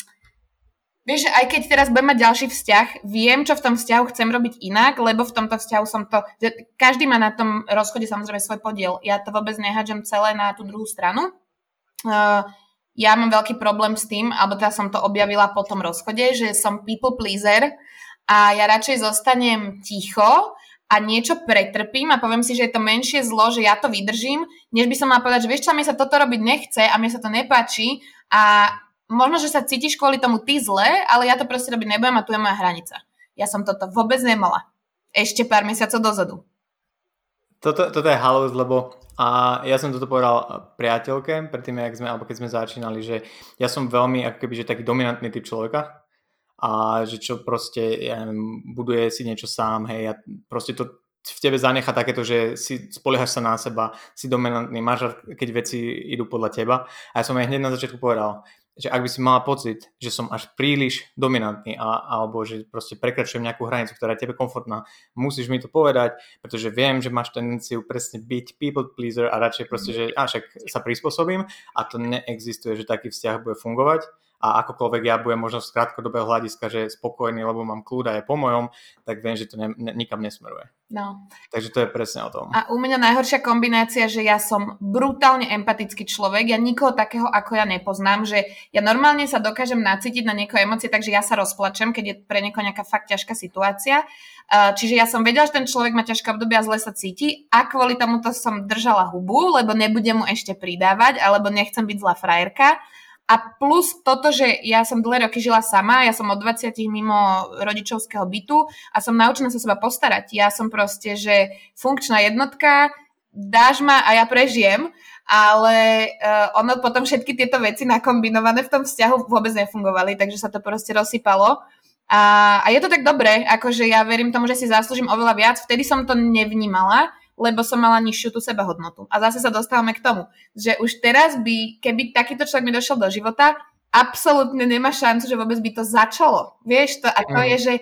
Vieš, aj keď teraz budem mať ďalší vzťah, viem, čo v tom vzťahu chcem robiť inak, lebo v tomto vzťahu som to... Že každý má na tom rozchode samozrejme svoj podiel. Ja to vôbec nehádžem celé na tú druhú stranu. Uh, ja mám veľký problém s tým, alebo teda som to objavila po tom rozchode, že som people pleaser a ja radšej zostanem ticho a niečo pretrpím a poviem si, že je to menšie zlo, že ja to vydržím, než by som mala povedať, že vieš čo, mne sa toto robiť nechce a mne sa to nepáči a možno, že sa cítiš kvôli tomu ty zle, ale ja to proste robiť nebudem a tu je moja hranica. Ja som toto vôbec nemala. Ešte pár mesiacov dozadu. Toto, toto je halus, lebo a ja som toto povedal priateľke, predtým, jak sme, alebo keď sme začínali, že ja som veľmi ako keby, že taký dominantný typ človeka a že čo proste, ja neviem, buduje si niečo sám, hej, ja proste to v tebe zanecha takéto, že si spoliehaš sa na seba, si dominantný, máš keď veci idú podľa teba. A ja som aj hneď na začiatku povedal, že ak by si mala pocit, že som až príliš dominantný a, alebo že proste prekračujem nejakú hranicu, ktorá je tebe komfortná, musíš mi to povedať, pretože viem, že máš tendenciu presne byť people pleaser a radšej proste, že a však sa prispôsobím a to neexistuje, že taký vzťah bude fungovať a akokoľvek ja budem možno z krátkodobého hľadiska, že spokojný, lebo mám kľúd a je po mojom, tak viem, že to ne, ne, nikam nesmeruje. No. Takže to je presne o tom. A u mňa najhoršia kombinácia, že ja som brutálne empatický človek, ja nikoho takého ako ja nepoznám, že ja normálne sa dokážem nacítiť na niekoho emócie, takže ja sa rozplačem, keď je pre niekoho nejaká fakt ťažká situácia. Čiže ja som vedela, že ten človek má ťažké obdobie a zle sa cíti a kvôli tomuto som držala hubu, lebo nebudem mu ešte pridávať, alebo nechcem byť zlá frajerka. A plus toto, že ja som dlhé roky žila sama, ja som od 20 mimo rodičovského bytu a som naučená sa seba postarať. Ja som proste, že funkčná jednotka, dáš ma a ja prežijem, ale uh, ono potom všetky tieto veci nakombinované v tom vzťahu vôbec nefungovali, takže sa to proste rozsypalo. A, a je to tak dobré, akože ja verím tomu, že si zaslúžim oveľa viac. Vtedy som to nevnímala, lebo som mala nižšiu tú sebahodnotu. A zase sa dostávame k tomu, že už teraz by, keby takýto človek mi došiel do života, absolútne nemá šancu, že vôbec by to začalo. Vieš, to, a to mm. je, že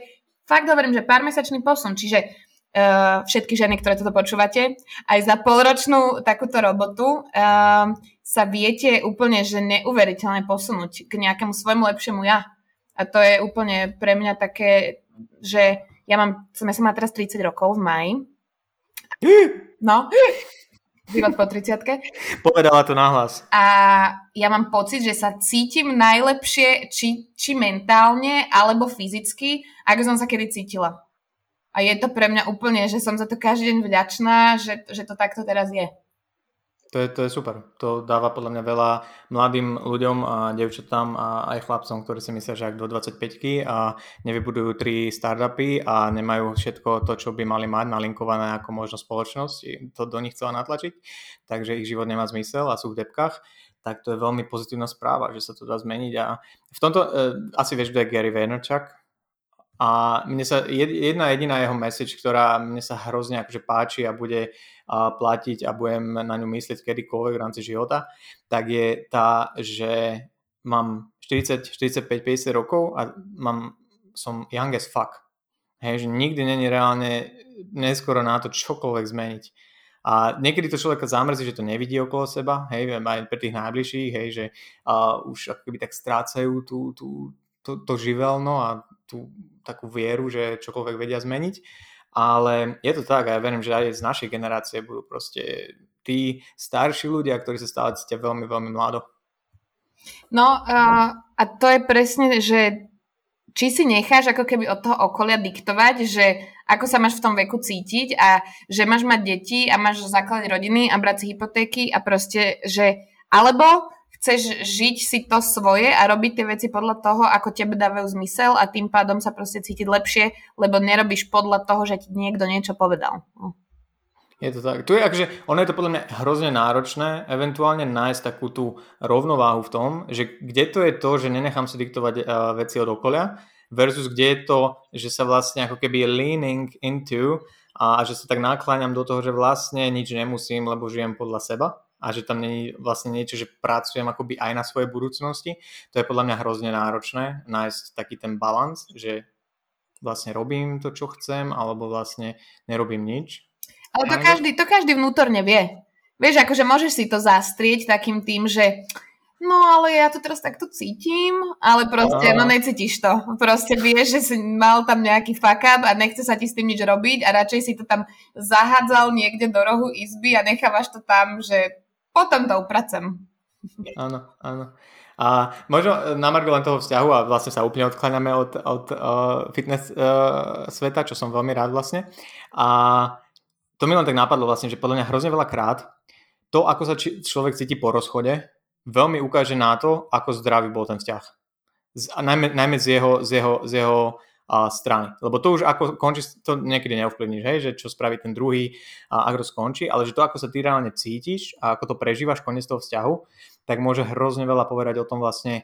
fakt hovorím, že pár mesačný posun, čiže uh, všetky ženy, ktoré toto počúvate, aj za polročnú takúto robotu uh, sa viete úplne, že neuveriteľne posunúť k nejakému svojmu lepšiemu ja. A to je úplne pre mňa také, že ja mám, som, ja som má teraz 30 rokov v maji No, život po 30 Povedala to nahlas. A ja mám pocit, že sa cítim najlepšie, či, či mentálne, alebo fyzicky, ako som sa kedy cítila. A je to pre mňa úplne, že som za to každý deň vďačná, že, že to takto teraz je. To je, to je super. To dáva podľa mňa veľa mladým ľuďom a devčatám a aj chlapcom, ktorí si myslia, že ak do 25 a nevybudujú tri startupy a nemajú všetko to, čo by mali mať nalinkované ako možno spoločnosť, to do nich chcela natlačiť, takže ich život nemá zmysel a sú v depkách, tak to je veľmi pozitívna správa, že sa to dá zmeniť. A v tomto, e, asi vieš, kto je Gary Vaynerchuk, a mne sa jedna jediná jeho message, ktorá mne sa hrozne akože páči a bude platiť a budem na ňu myslieť kedykoľvek v rámci života, tak je tá, že mám 40, 45, 50 rokov a mám, som young as fuck. Hej, že nikdy není reálne neskoro na to čokoľvek zmeniť. A niekedy to človeka zamrzí, že to nevidí okolo seba, hej, aj pre tých najbližších, hej, že uh, už ako keby tak strácajú tú, tú, to, to živelno a tú takú vieru, že čokoľvek vedia zmeniť. Ale je to tak a ja verím, že aj z našej generácie budú proste tí starší ľudia, ktorí sa stále cítia veľmi, veľmi mlado. No a, a to je presne, že či si necháš ako keby od toho okolia diktovať, že ako sa máš v tom veku cítiť a že máš mať deti a máš zakladať rodiny a brať si hypotéky a proste, že alebo chceš žiť si to svoje a robiť tie veci podľa toho, ako tebe dávajú zmysel a tým pádom sa proste cítiť lepšie, lebo nerobíš podľa toho, že ti niekto niečo povedal. No. Je to tak. Tu je akože, ono je to podľa mňa hrozne náročné eventuálne nájsť takú tú rovnováhu v tom, že kde to je to, že nenechám si diktovať uh, veci od okolia versus kde je to, že sa vlastne ako keby leaning into a že sa tak nakláňam do toho, že vlastne nič nemusím, lebo žijem podľa seba a že tam není vlastne niečo, že pracujem akoby aj na svojej budúcnosti. To je podľa mňa hrozne náročné nájsť taký ten balans, že vlastne robím to, čo chcem, alebo vlastne nerobím nič. Ale to každý, to každý vnútorne vie. Vieš, akože môžeš si to zastrieť takým tým, že no ale ja to teraz takto cítim, ale proste, no necítiš to. Proste vieš, že si mal tam nejaký fuck up a nechce sa ti s tým nič robiť a radšej si to tam zahádzal niekde do rohu izby a nechávaš to tam, že potom to upracem. Áno, áno. A možno na margo len toho vzťahu a vlastne sa úplne odkláňame od, od uh, fitness uh, sveta, čo som veľmi rád vlastne. A to mi len tak napadlo vlastne, že podľa mňa hrozne veľa krát to, ako sa či, človek cíti po rozchode, veľmi ukáže na to, ako zdravý bol ten vzťah. Z, najmä, najmä z jeho, z jeho, z jeho strany. Lebo to už ako končí, to niekedy neovplyvníš, hej, že čo spraví ten druhý a ako to skončí, ale že to, ako sa ty reálne cítiš a ako to prežívaš koniec toho vzťahu, tak môže hrozne veľa povedať o tom vlastne,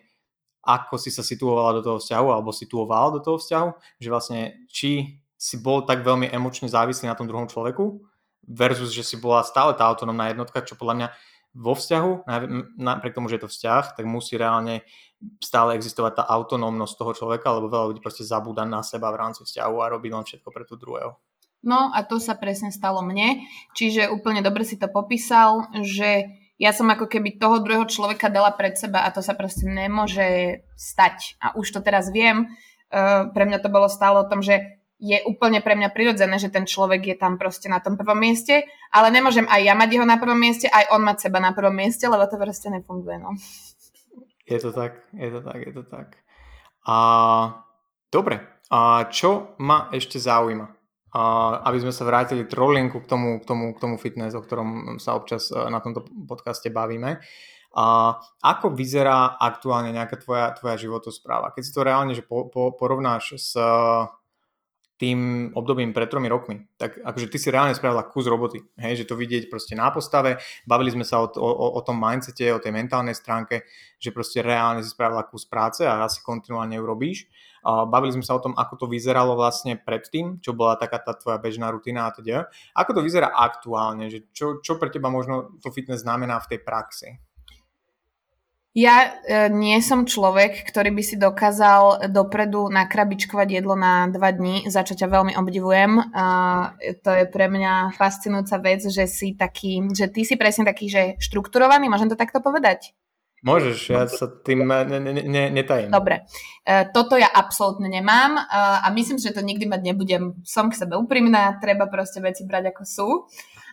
ako si sa situovala do toho vzťahu alebo situoval do toho vzťahu, že vlastne či si bol tak veľmi emočne závislý na tom druhom človeku versus, že si bola stále tá autonómna jednotka, čo podľa mňa vo vzťahu, napriek tomu, že je to vzťah, tak musí reálne stále existovať tá autonómnosť toho človeka, lebo veľa ľudí proste zabúda na seba v rámci vzťahu a robí len všetko pre tú druhého. No a to sa presne stalo mne, čiže úplne dobre si to popísal, že ja som ako keby toho druhého človeka dala pred seba a to sa proste nemôže stať. A už to teraz viem, uh, pre mňa to bolo stále o tom, že je úplne pre mňa prirodzené, že ten človek je tam proste na tom prvom mieste, ale nemôžem aj ja mať jeho na prvom mieste, aj on mať seba na prvom mieste, lebo to proste nefunguje. No. Je to tak, je to tak, je to tak. A dobre, a čo ma ešte zaujíma? A, aby sme sa vrátili trolinku k tomu, k, tomu, k tomu fitness, o ktorom sa občas e, na tomto podcaste bavíme. A ako vyzerá aktuálne nejaká tvoja, tvoja životospráva? Keď si to reálne že po, po, porovnáš s tým obdobím pred tromi rokmi, tak akože ty si reálne spravila kus roboty, hej, že to vidieť proste na postave, bavili sme sa o, o, o tom mindsete, o tej mentálnej stránke, že proste reálne si spravila kus práce a asi kontinuálne ju robíš. Bavili sme sa o tom, ako to vyzeralo vlastne predtým, čo bola taká tá tvoja bežná rutina a teda. Ako to vyzerá aktuálne, že čo, čo pre teba možno to fitness znamená v tej praxi? Ja e, nie som človek, ktorý by si dokázal dopredu nakrabičkovať jedlo na dva dní, za čo ťa veľmi obdivujem. E, to je pre mňa fascinujúca vec, že si taký, že ty si presne taký, že štrukturovaný, môžem to takto povedať? Môžeš, ja sa tým ne, ne, ne, netajím. Dobre, e, toto ja absolútne nemám e, a myslím, že to nikdy mať nebudem. Som k sebe úprimná, treba proste veci brať ako sú.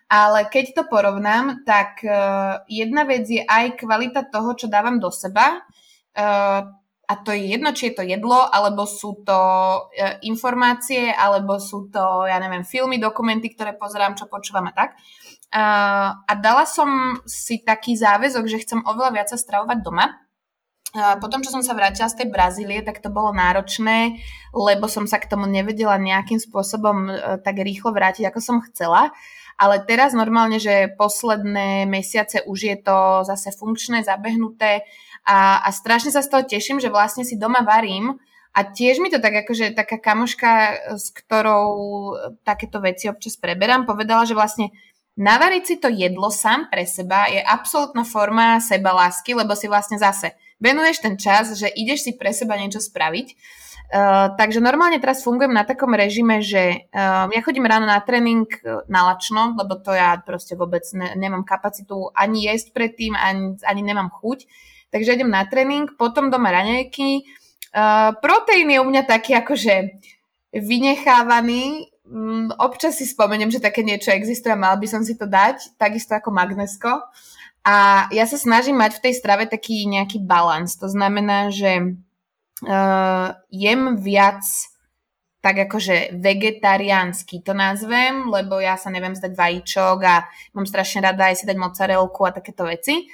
Ale keď to porovnám, tak uh, jedna vec je aj kvalita toho, čo dávam do seba. Uh, a to je jedno, či je to jedlo, alebo sú to e, informácie, alebo sú to, ja neviem, filmy, dokumenty, ktoré pozerám, čo počúvam a tak. A, dala som si taký záväzok, že chcem oveľa viac sa stravovať doma. A potom, čo som sa vrátila z tej Brazílie, tak to bolo náročné, lebo som sa k tomu nevedela nejakým spôsobom e, tak rýchlo vrátiť, ako som chcela. Ale teraz normálne, že posledné mesiace už je to zase funkčné, zabehnuté a, a strašne sa z toho teším, že vlastne si doma varím. A tiež mi to tak akože taká kamoška, s ktorou takéto veci občas preberám, povedala, že vlastne navariť si to jedlo sám pre seba je absolútna forma seba lásky, lebo si vlastne zase venuješ ten čas, že ideš si pre seba niečo spraviť Takže normálne teraz fungujem na takom režime, že uh, ja chodím ráno na tréning na lačno, lebo to ja proste vôbec ne, nemám kapacitu ani jesť predtým, ani, ani nemám chuť. Takže idem na tréning, potom doma raňajky. Uh, proteín je u mňa taký akože vynechávaný. Um, občas si spomeniem, že také niečo existuje a mal by som si to dať, takisto ako magnesko. A ja sa snažím mať v tej strave taký nejaký balans. To znamená, že uh, jem viac tak akože vegetariánsky to nazvem, lebo ja sa neviem zdať vajíčok a mám strašne rada aj si dať mozzarelku a takéto veci.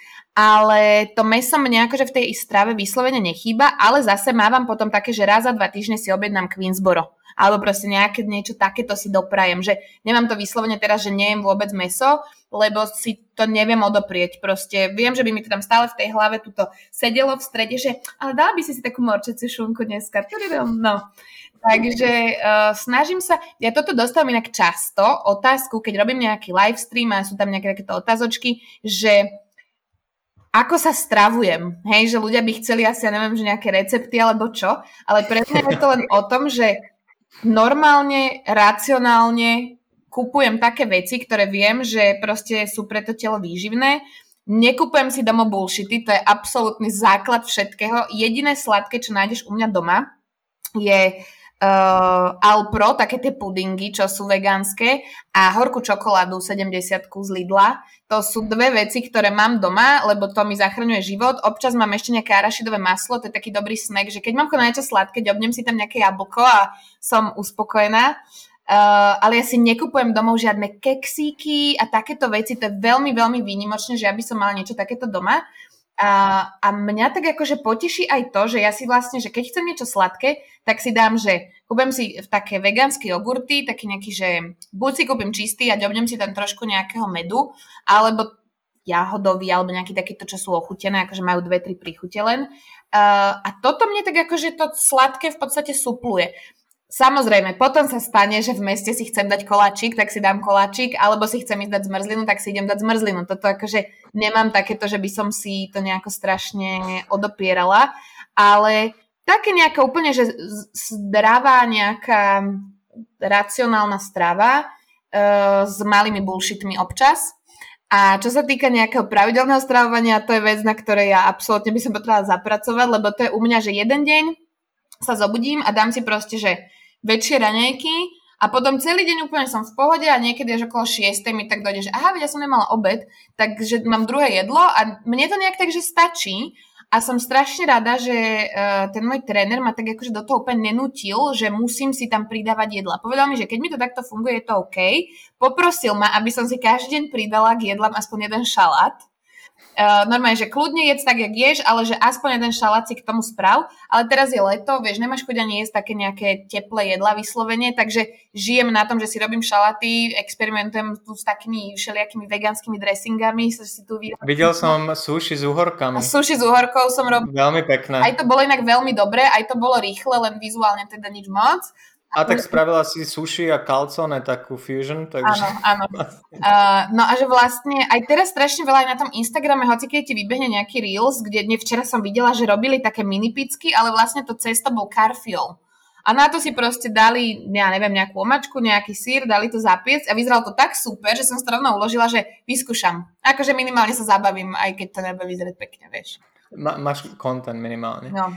Ale to meso mne akože v tej strave vyslovene nechýba, ale zase mávam potom také, že raz za dva týždne si objednám Queensboro alebo proste nejaké niečo takéto si doprajem, že nemám to vyslovene teraz, že nejem vôbec meso, lebo si to neviem odoprieť. Proste viem, že by mi to tam stále v tej hlave tuto sedelo v strede, že ale dala by si si takú morčeciu šunku dneska. No. Takže uh, snažím sa, ja toto dostávam inak často, otázku, keď robím nejaký live stream a sú tam nejaké takéto otázočky, že ako sa stravujem. Hej, že ľudia by chceli asi, ja neviem, že nejaké recepty alebo čo, ale pre je to len o tom, že normálne, racionálne kupujem také veci, ktoré viem, že proste sú pre to telo výživné. Nekupujem si domov bullshity, to je absolútny základ všetkého. Jediné sladké, čo nájdeš u mňa doma, je uh, Alpro, také tie pudingy, čo sú vegánske a horkú čokoládu 70 z Lidla. To sú dve veci, ktoré mám doma, lebo to mi zachraňuje život. Občas mám ešte nejaké arašidové maslo, to je taký dobrý snack, že keď mám na sladké, ďobnem si tam nejaké jablko a som uspokojená. Uh, ale ja si nekupujem domov žiadne keksíky a takéto veci, to je veľmi, veľmi výnimočné, že ja by som mala niečo takéto doma. A, a mňa tak akože poteší aj to, že ja si vlastne, že keď chcem niečo sladké, tak si dám, že kúpem si také vegánske jogurty, taký nejaký, že buď si kúpim čistý a ďobnem si tam trošku nejakého medu, alebo jahodový, alebo nejaký takýto, čo sú ochutené, akože majú dve, tri príchute len. Uh, a toto mne tak akože to sladké v podstate supluje. Samozrejme, potom sa stane, že v meste si chcem dať koláčik, tak si dám koláčik, alebo si chcem ísť dať zmrzlinu, tak si idem dať zmrzlinu. Toto akože nemám takéto, že by som si to nejako strašne odopierala, ale také nejaká úplne, že zdravá nejaká racionálna strava uh, s malými bullshitmi občas. A čo sa týka nejakého pravidelného stravovania, to je vec, na ktorej ja absolútne by som potrebovala zapracovať, lebo to je u mňa, že jeden deň sa zobudím a dám si proste, že väčšie raňajky a potom celý deň úplne som v pohode a niekedy až okolo 6 mi tak dojde, že aha, ja som nemala obed, takže mám druhé jedlo a mne to nejak tak, že stačí a som strašne rada, že uh, ten môj tréner ma tak akože do toho úplne nenútil, že musím si tam pridávať jedla. Povedal mi, že keď mi to takto funguje, je to OK. Poprosil ma, aby som si každý deň pridala k jedlám aspoň jeden šalát Uh, normálne, že kľudne jedz tak, jak ješ, ale že aspoň šalát si k tomu sprav. Ale teraz je leto, vieš, nemáš chuť ani jesť také nejaké teplé jedla vyslovene, takže žijem na tom, že si robím šalaty, experimentujem tu s takými všelijakými vegánskymi dressingami. Si tu videl. videl som sushi s uhorkami. Sushi s uhorkou som robil. Veľmi pekné. Aj to bolo inak veľmi dobré, aj to bolo rýchle, len vizuálne teda nič moc. A tak spravila si sushi a calzone, takú fusion. Takže... Áno, áno. Uh, no a že vlastne aj teraz strašne veľa aj na tom Instagrame, hoci keď ti vybehne nejaký Reels, kde dne včera som videla, že robili také mini picky, ale vlastne to cesto bol carfiol. A na to si proste dali, ja neviem, nejakú omačku, nejaký sír, dali to zapiecť a vyzeralo to tak super, že som to rovno uložila, že vyskúšam. Akože minimálne sa zabavím, aj keď to nebude vyzerať pekne, vieš. Ma, máš content minimálne. No.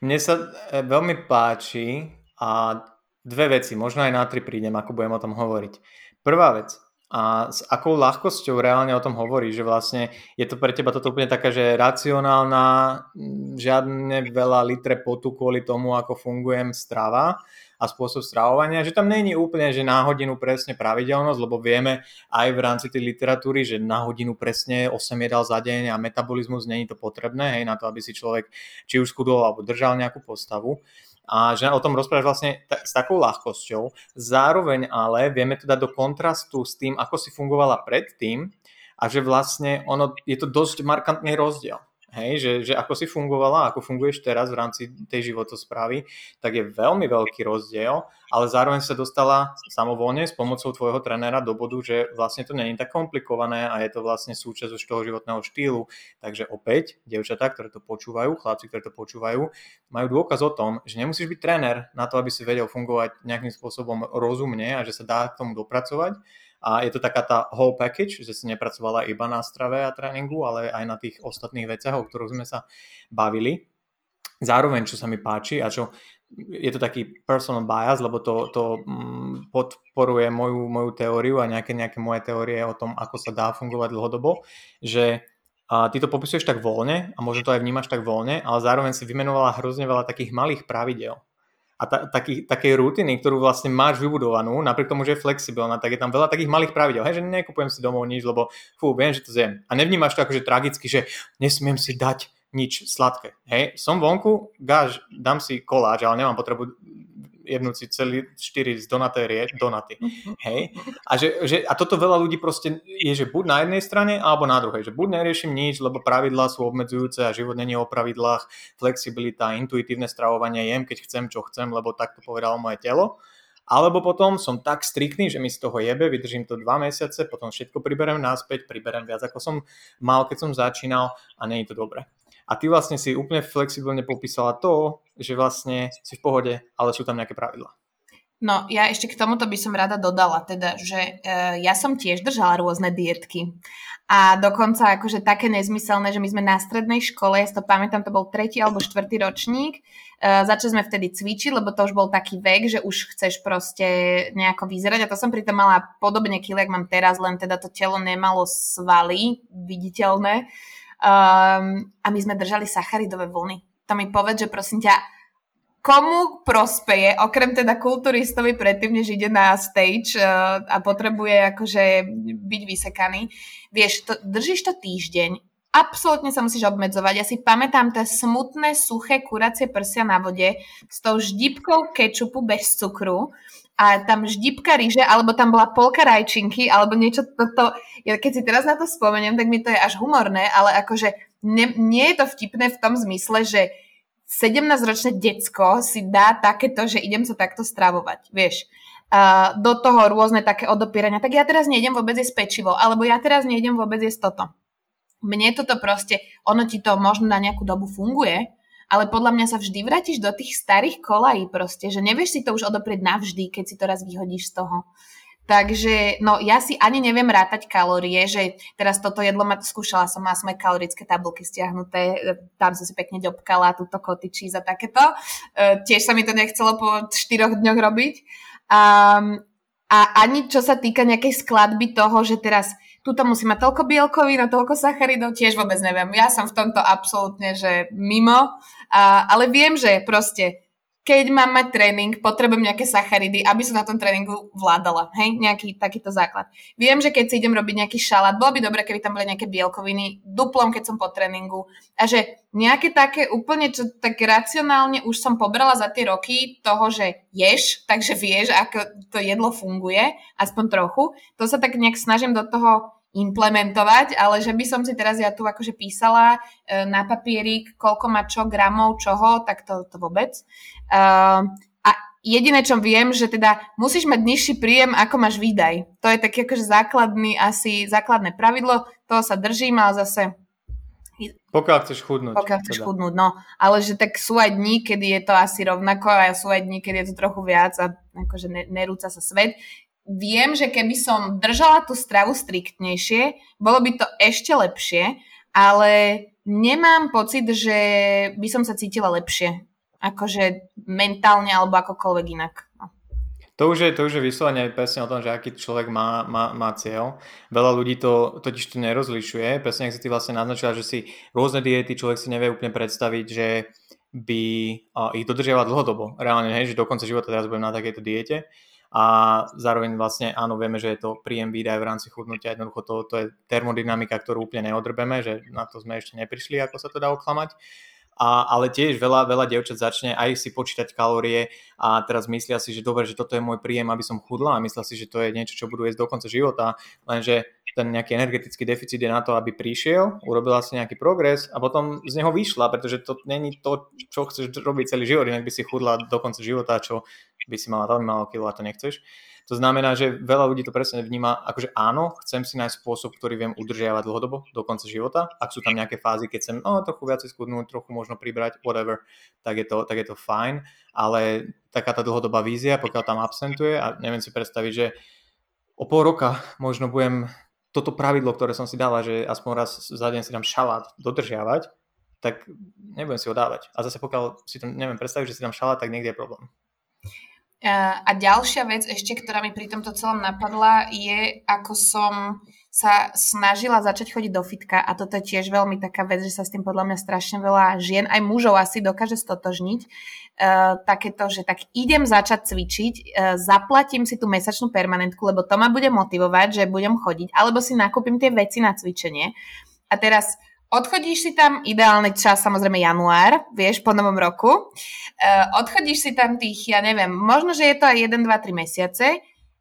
Mne sa e, veľmi páči, a dve veci, možno aj na tri prídem, ako budem o tom hovoriť. Prvá vec, a s akou ľahkosťou reálne o tom hovorí, že vlastne je to pre teba toto úplne taká, že racionálna, žiadne veľa litre potu kvôli tomu, ako fungujem strava a spôsob stravovania, že tam není úplne, že na hodinu presne pravidelnosť, lebo vieme aj v rámci tej literatúry, že na hodinu presne 8 jedál za deň a metabolizmus není to potrebné, hej, na to, aby si človek či už skudol alebo držal nejakú postavu a že o tom rozprávaš vlastne t- s takou ľahkosťou. Zároveň ale vieme to dať do kontrastu s tým, ako si fungovala predtým a že vlastne ono, je to dosť markantný rozdiel. Hej, že, že ako si fungovala, ako funguješ teraz v rámci tej životosprávy, tak je veľmi veľký rozdiel, ale zároveň sa dostala samovolne s pomocou tvojho trenéra do bodu, že vlastne to není tak komplikované a je to vlastne súčasť už toho životného štýlu. Takže opäť, devčatá, ktoré to počúvajú, chlapci, ktoré to počúvajú, majú dôkaz o tom, že nemusíš byť tréner na to, aby si vedel fungovať nejakým spôsobom rozumne a že sa dá k tomu dopracovať, a je to taká tá whole package, že si nepracovala iba na strave a tréningu, ale aj na tých ostatných veciach, o ktorých sme sa bavili. Zároveň, čo sa mi páči a čo je to taký personal bias, lebo to, to mm, podporuje moju, moju teóriu a nejaké, nejaké moje teórie o tom, ako sa dá fungovať dlhodobo, že a ty to popisuješ tak voľne a možno to aj vnímaš tak voľne, ale zároveň si vymenovala hrozne veľa takých malých pravidel a ta, taký, takej rutiny, ktorú vlastne máš vybudovanú, napriek tomu, že je flexibilná, tak je tam veľa takých malých pravidel, hej, že nekupujem si domov nič, lebo fú, viem, že to zjem. A nevnímaš to akože tragicky, že nesmiem si dať nič sladké. Hej, som vonku, gáž, dám si koláč, ale nemám potrebu jednúť si celý 4 z donatérie, donaty. Hej? A, že, že, a toto veľa ľudí proste je, že buď na jednej strane, alebo na druhej. Že buď neriešim nič, lebo pravidlá sú obmedzujúce a život není o pravidlách, flexibilita, intuitívne stravovanie, jem, keď chcem, čo chcem, lebo tak to povedalo moje telo. Alebo potom som tak striktný, že mi z toho jebe, vydržím to dva mesiace, potom všetko priberem naspäť, priberem viac ako som mal, keď som začínal a je to dobré. A ty vlastne si úplne flexibilne popísala to, že vlastne si v pohode, ale sú tam nejaké pravidlá. No, ja ešte k tomuto by som rada dodala, teda, že e, ja som tiež držala rôzne dietky. A dokonca akože také nezmyselné, že my sme na strednej škole, ja si to pamätám, to bol tretí alebo štvrtý ročník, e, začali sme vtedy cvičiť, lebo to už bol taký vek, že už chceš proste nejako vyzerať a to som pritom mala podobne jak mám teraz, len teda to telo nemalo svaly viditeľné. Um, a my sme držali sacharidové vlny. To mi povedz, že prosím ťa, komu prospeje, okrem teda kulturistovi predtým, než ide na stage uh, a potrebuje akože byť vysekaný. Vieš, to, držíš to týždeň, absolútne sa musíš obmedzovať. Ja si pamätám tie smutné, suché kuracie prsia na vode s tou ždipkou kečupu bez cukru a tam ždipka ríže, alebo tam bola polka rajčinky, alebo niečo toto. Ja keď si teraz na to spomeniem, tak mi to je až humorné, ale akože ne, nie je to vtipné v tom zmysle, že 17-ročné decko si dá takéto, že idem sa takto stravovať, vieš. Uh, do toho rôzne také odopierania. Tak ja teraz nejdem vôbec jesť pečivo, alebo ja teraz nejdem vôbec jesť toto. Mne toto proste, ono ti to možno na nejakú dobu funguje, ale podľa mňa sa vždy vrátiš do tých starých kolají proste, že nevieš si to už odoprieť navždy, keď si to raz vyhodíš z toho. Takže, no ja si ani neviem rátať kalórie, že teraz toto jedlo ma, skúšala som, mala som aj kalorické tabulky stiahnuté, tam som si pekne ďobkala túto koty cheese a takéto. E, tiež sa mi to nechcelo po 4 dňoch robiť. Um, a ani čo sa týka nejakej skladby toho, že teraz tuto musí mať toľko bielkovín a toľko sacharidov, tiež vôbec neviem. Ja som v tomto absolútne, že mimo, a, ale viem, že proste keď mám mať tréning, potrebujem nejaké sacharidy, aby som na tom tréningu vládala. Hej, nejaký takýto základ. Viem, že keď si idem robiť nejaký šalát, bolo by dobre, keby tam boli nejaké bielkoviny, duplom, keď som po tréningu. A že nejaké také úplne, čo tak racionálne už som pobrala za tie roky toho, že ješ, takže vieš, ako to jedlo funguje, aspoň trochu. To sa tak nejak snažím do toho implementovať, ale že by som si teraz ja tu akože písala e, na papierik, koľko má čo gramov, čoho, tak to, to vôbec. E, a jediné, čo viem, že teda musíš mať nižší príjem, ako máš výdaj. To je taký akože základný, asi základné pravidlo, toho sa držím, ale zase pokiaľ chceš chudnúť. Pokiaľ chceš teda. chudnúť, no. Ale že tak sú aj dní, kedy je to asi rovnako a sú aj dní, kedy je to trochu viac a akože nerúca sa svet viem, že keby som držala tú stravu striktnejšie, bolo by to ešte lepšie, ale nemám pocit, že by som sa cítila lepšie. Akože mentálne alebo akokoľvek inak. No. To už je, to už je vyslovene presne o tom, že aký človek má, má, má cieľ. Veľa ľudí to totiž tu nerozlišuje. Presne ak si ty vlastne naznačila, že si rôzne diety človek si nevie úplne predstaviť, že by ich dodržiaval dlhodobo. Reálne, hej, že do konca života teraz budem na takejto diete. A zároveň vlastne áno, vieme, že je to príjem výdaj v rámci chudnutia. Jednoducho to, to je termodynamika, ktorú úplne neodrbeme, že na to sme ešte neprišli, ako sa to dá oklamať. A, ale tiež veľa, veľa dievčat začne aj si počítať kalórie a teraz myslia si, že dobre, že toto je môj príjem, aby som chudla a myslia si, že to je niečo, čo budú jesť do konca života, lenže ten nejaký energetický deficit je na to, aby prišiel, urobila si nejaký progres a potom z neho vyšla, pretože to není to, čo chceš robiť celý život, inak by si chudla do konca života, čo by si mala veľmi málo kilo a to nechceš. To znamená, že veľa ľudí to presne vníma, akože áno, chcem si nájsť spôsob, ktorý viem udržiavať dlhodobo do konca života. Ak sú tam nejaké fázy, keď chcem oh, trochu viacej skudnúť, trochu možno pribrať, whatever, tak je to, tak je to fajn, ale taká tá dlhodobá vízia, pokiaľ tam absentuje a neviem si predstaviť, že o pol roka možno budem toto pravidlo, ktoré som si dala, že aspoň raz za deň si dám šalát dodržiavať, tak nebudem si ho dávať. A zase pokiaľ si to neviem predstaviť, že si dám šalát, tak niekde je problém. A ďalšia vec ešte, ktorá mi pri tomto celom napadla, je, ako som sa snažila začať chodiť do fitka a toto je tiež veľmi taká vec, že sa s tým podľa mňa strašne veľa žien, aj mužov asi dokáže stotožniť. Uh, takéto, že tak idem začať cvičiť, uh, zaplatím si tú mesačnú permanentku, lebo to ma bude motivovať, že budem chodiť, alebo si nakúpim tie veci na cvičenie. A teraz Odchodíš si tam, ideálny čas samozrejme január, vieš, po novom roku. Uh, odchodíš si tam tých, ja neviem, možno, že je to aj 1, 2, 3 mesiace.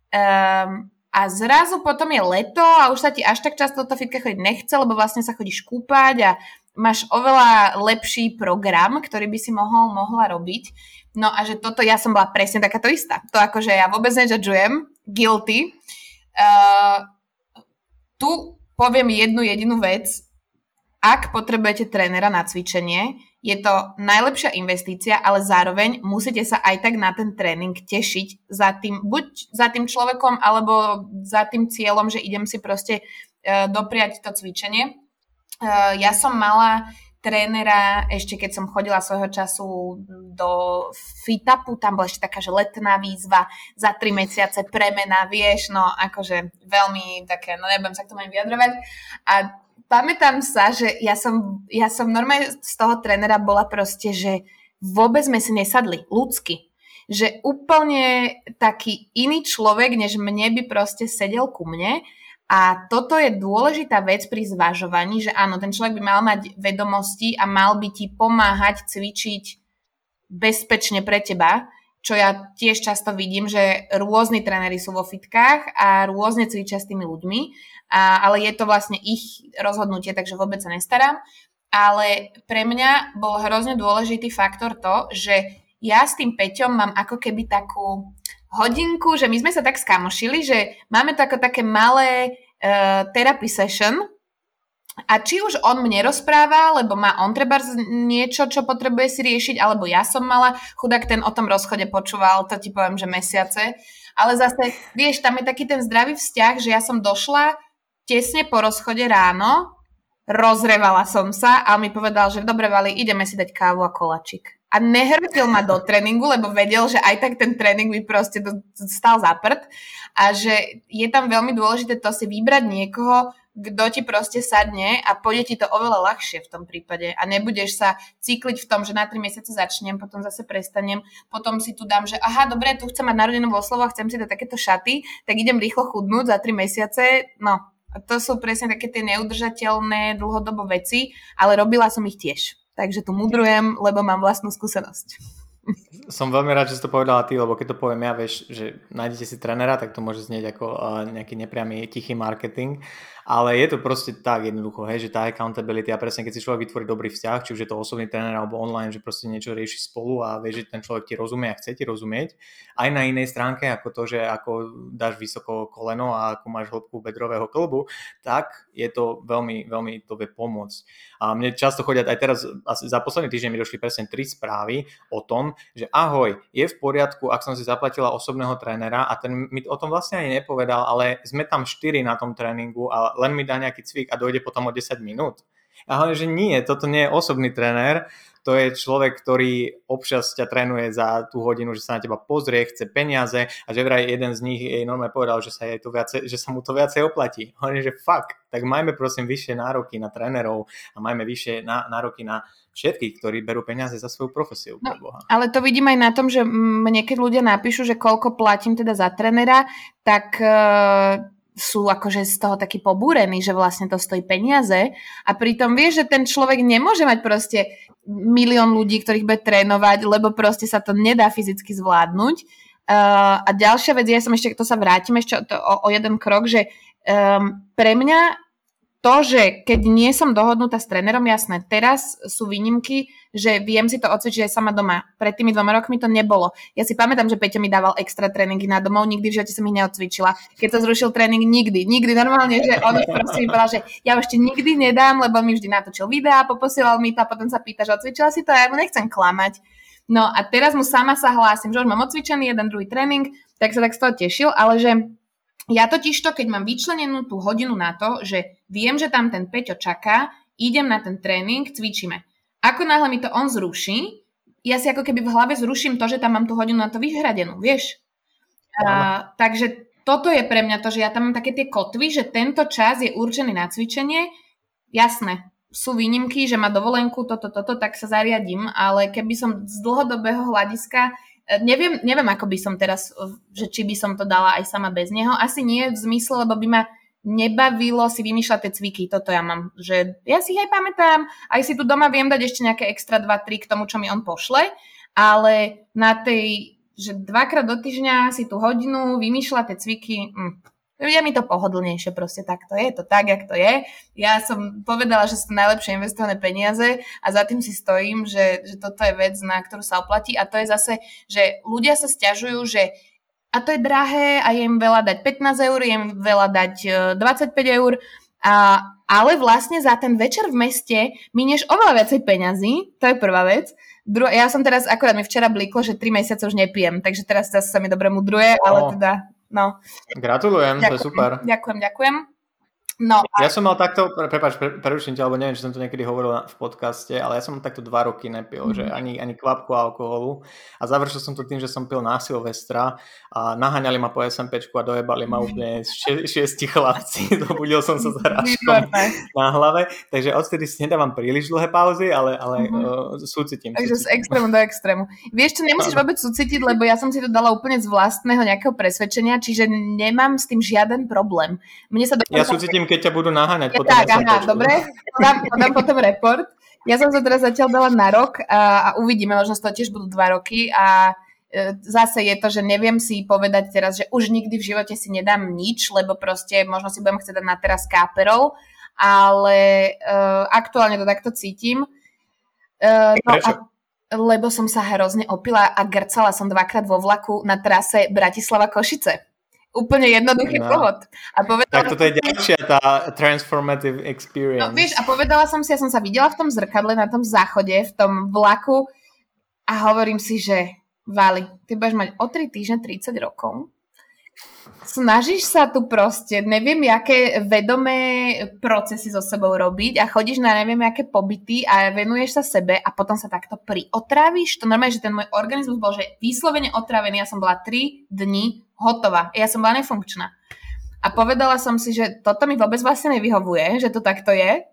Um, a zrazu potom je leto a už sa ti až tak často to fitka chodiť nechce, lebo vlastne sa chodíš kúpať a máš oveľa lepší program, ktorý by si mohol, mohla robiť. No a že toto ja som bola presne takáto istá. To akože ja vôbec nežadžujem, guilty. Uh, tu poviem jednu jedinú vec, ak potrebujete trénera na cvičenie, je to najlepšia investícia, ale zároveň musíte sa aj tak na ten tréning tešiť za tým, buď za tým človekom, alebo za tým cieľom, že idem si proste uh, dopriať to cvičenie. Uh, ja som mala trénera, ešte keď som chodila svojho času do Fitapu, tam bola ešte taká, že letná výzva za tri mesiace premena, vieš, no akože veľmi také, no nebudem sa k tomu ani vyjadrovať. A pamätám sa, že ja som, ja som normálne z toho trénera bola proste, že vôbec sme si nesadli ľudsky. Že úplne taký iný človek, než mne by proste sedel ku mne. A toto je dôležitá vec pri zvažovaní, že áno, ten človek by mal mať vedomosti a mal by ti pomáhať cvičiť bezpečne pre teba, čo ja tiež často vidím, že rôzni tréneri sú vo fitkách a rôzne cvičia s tými ľuďmi, a, ale je to vlastne ich rozhodnutie, takže vôbec sa nestaram. Ale pre mňa bol hrozne dôležitý faktor to, že ja s tým Peťom mám ako keby takú hodinku, že my sme sa tak skamošili, že máme to ako také malé uh, therapy session, a či už on mne rozpráva, lebo má on treba niečo, čo potrebuje si riešiť, alebo ja som mala, chudák ten o tom rozchode počúval, to ti poviem, že mesiace. Ale zase, vieš, tam je taký ten zdravý vzťah, že ja som došla tesne po rozchode ráno, rozrevala som sa a on mi povedal, že dobre, Vali, ideme si dať kávu a kolačik. A nehrtil ma do tréningu, lebo vedel, že aj tak ten tréning by proste stal za prd a že je tam veľmi dôležité to si vybrať niekoho, kto ti proste sadne a pôjde ti to oveľa ľahšie v tom prípade. A nebudeš sa cykliť v tom, že na 3 mesiace začnem, potom zase prestanem, potom si tu dám, že aha, dobre, tu chcem mať narodenú oslovu a chcem si dať takéto šaty, tak idem rýchlo chudnúť za 3 mesiace, no to sú presne také tie neudržateľné dlhodobo veci, ale robila som ich tiež. Takže tu mudrujem, lebo mám vlastnú skúsenosť. Som veľmi rád, že si to povedala ty, lebo keď to poviem ja, vieš, že nájdete si trenera, tak to môže znieť ako uh, nejaký nepriamy tichý marketing, ale je to proste tak jednoducho, hej, že tá accountability a presne keď si človek vytvorí dobrý vzťah, či už je to osobný tréner alebo online, že proste niečo rieši spolu a vie, že ten človek ti rozumie a chce ti rozumieť. Aj na inej stránke ako to, že ako dáš vysoko koleno a ako máš hĺbku bedrového klbu, tak je to veľmi, veľmi to vie pomôcť. A mne často chodia aj teraz, asi za posledný týždeň mi došli presne tri správy o tom, že ahoj, je v poriadku, ak som si zaplatila osobného trénera a ten mi o tom vlastne ani nepovedal, ale sme tam štyri na tom tréningu a len mi dá nejaký cvik a dojde potom o 10 minút. A hovorím, že nie, toto nie je osobný tréner, to je človek, ktorý občas ťa trénuje za tú hodinu, že sa na teba pozrie, chce peniaze a že vraj jeden z nich jej normálne povedal, že sa, jej to viacej, že sa mu to viacej oplatí. Hovorím, že fakt, tak majme prosím vyššie nároky na trénerov a majme vyššie nároky na všetkých, ktorí berú peniaze za svoju profesiu. No, ale to vidím aj na tom, že mne keď ľudia napíšu, že koľko platím teda za trenera, tak uh, sú akože z toho takí pobúrení, že vlastne to stojí peniaze a pritom vieš, že ten človek nemôže mať proste milión ľudí, ktorých bude trénovať, lebo proste sa to nedá fyzicky zvládnuť. Uh, a ďalšia vec, ja som ešte, to sa vrátim ešte o, o jeden krok, že um, pre mňa to, že keď nie som dohodnutá s trénerom, jasné, teraz sú výnimky, že viem si to odcvičiť aj sama doma. Pred tými dvoma rokmi to nebolo. Ja si pamätám, že Peťo mi dával extra tréningy na domov, nikdy v živote som ich neodcvičila. Keď to zrušil tréning, nikdy, nikdy normálne, že on proste mi povedal, že ja ešte nikdy nedám, lebo mi vždy natočil videá, poposielal mi to a potom sa pýta, že odcvičila si to a ja mu nechcem klamať. No a teraz mu sama sa hlásim, že už mám odcvičený jeden druhý tréning, tak sa tak z toho tešil, ale že ja totiž to, keď mám vyčlenenú tú hodinu na to, že viem, že tam ten Peťo čaká, idem na ten tréning, cvičíme. Ako náhle mi to on zruší, ja si ako keby v hlave zruším to, že tam mám tú hodinu na to vyhradenú, vieš? A, takže toto je pre mňa to, že ja tam mám také tie kotvy, že tento čas je určený na cvičenie. Jasné, sú výnimky, že má dovolenku, toto, toto, tak sa zariadím, ale keby som z dlhodobého hľadiska neviem, neviem, ako by som teraz, e, že či by som to dala aj sama bez neho. Asi nie v zmysle, lebo by ma nebavilo si vymýšľať tie cviky. Toto ja mám, že ja si ich aj pamätám, aj si tu doma viem dať ešte nejaké extra 2-3 k tomu, čo mi on pošle, ale na tej, že dvakrát do týždňa si tú hodinu vymýšľať tie cviky, hm, je mi to pohodlnejšie, proste tak to je, to tak, jak to je. Ja som povedala, že sú to najlepšie investované peniaze a za tým si stojím, že, že toto je vec, na ktorú sa oplatí a to je zase, že ľudia sa stiažujú, že a to je drahé a je im veľa dať 15 eur, je im veľa dať 25 e, eur, a, ale vlastne za ten večer v meste minieš oveľa viacej peňazí, to je prvá vec. Dru- ja som teraz, akorát mi včera bliklo, že 3 mesiace už nepijem, takže teraz sa mi dobre mudruje, ale teda No. Gratulujem, ďakujem, to je super. Ďakujem, ďakujem. No. Ja som mal takto, pre, prepáč, pre, preruším ťa, alebo neviem, či som to niekedy hovoril v podcaste, ale ja som takto dva roky nepil, mm-hmm. že mhm. ani, ani kvapku alkoholu a završil som to tým, že som pil na Silvestra a naháňali ma po SMPčku a dojebali ma úplne šie, šiesti chlapci, [laughs] dobudil som sa s hráčkom na hlave, takže odtedy si nedávam príliš dlhé pauzy, ale, ale mm-hmm. uh, súcitím. Takže z extrému do extrému. Vieš čo, nemusíš vôbec súcitiť, lebo ja som si to dala úplne z vlastného nejakého presvedčenia, čiže nemám s tým žiaden problém. Mne sa ja súcitím keď ťa budú naháňať. Ja potom tak, aha, dobre, podám, podám potom report. Ja som sa teraz zatiaľ dala na rok a, a uvidíme, možno to tiež budú dva roky a e, zase je to, že neviem si povedať teraz, že už nikdy v živote si nedám nič, lebo proste možno si budem chcieť dať na teraz káperov, ale uh, aktuálne to takto cítim. Uh, no a, lebo som sa hrozne opila a grcala som dvakrát vo vlaku na trase Bratislava-Košice. Úplne jednoduchý no. pohod. A povedala tak toto je ďalšia tá transformative experience. No, vieš, a povedala som si, ja som sa videla v tom zrkadle, na tom záchode, v tom vlaku a hovorím si, že Vali, ty budeš mať o 3 týždne 30 rokov. Snažíš sa tu proste, neviem, aké vedomé procesy so sebou robiť a chodíš na neviem, aké pobyty a venuješ sa sebe a potom sa takto priotráviš. To normálne, že ten môj organizmus bol, že vyslovene otravený. Ja som bola 3 dni hotová. Ja som bola nefunkčná. A povedala som si, že toto mi vôbec vlastne nevyhovuje, že to takto je.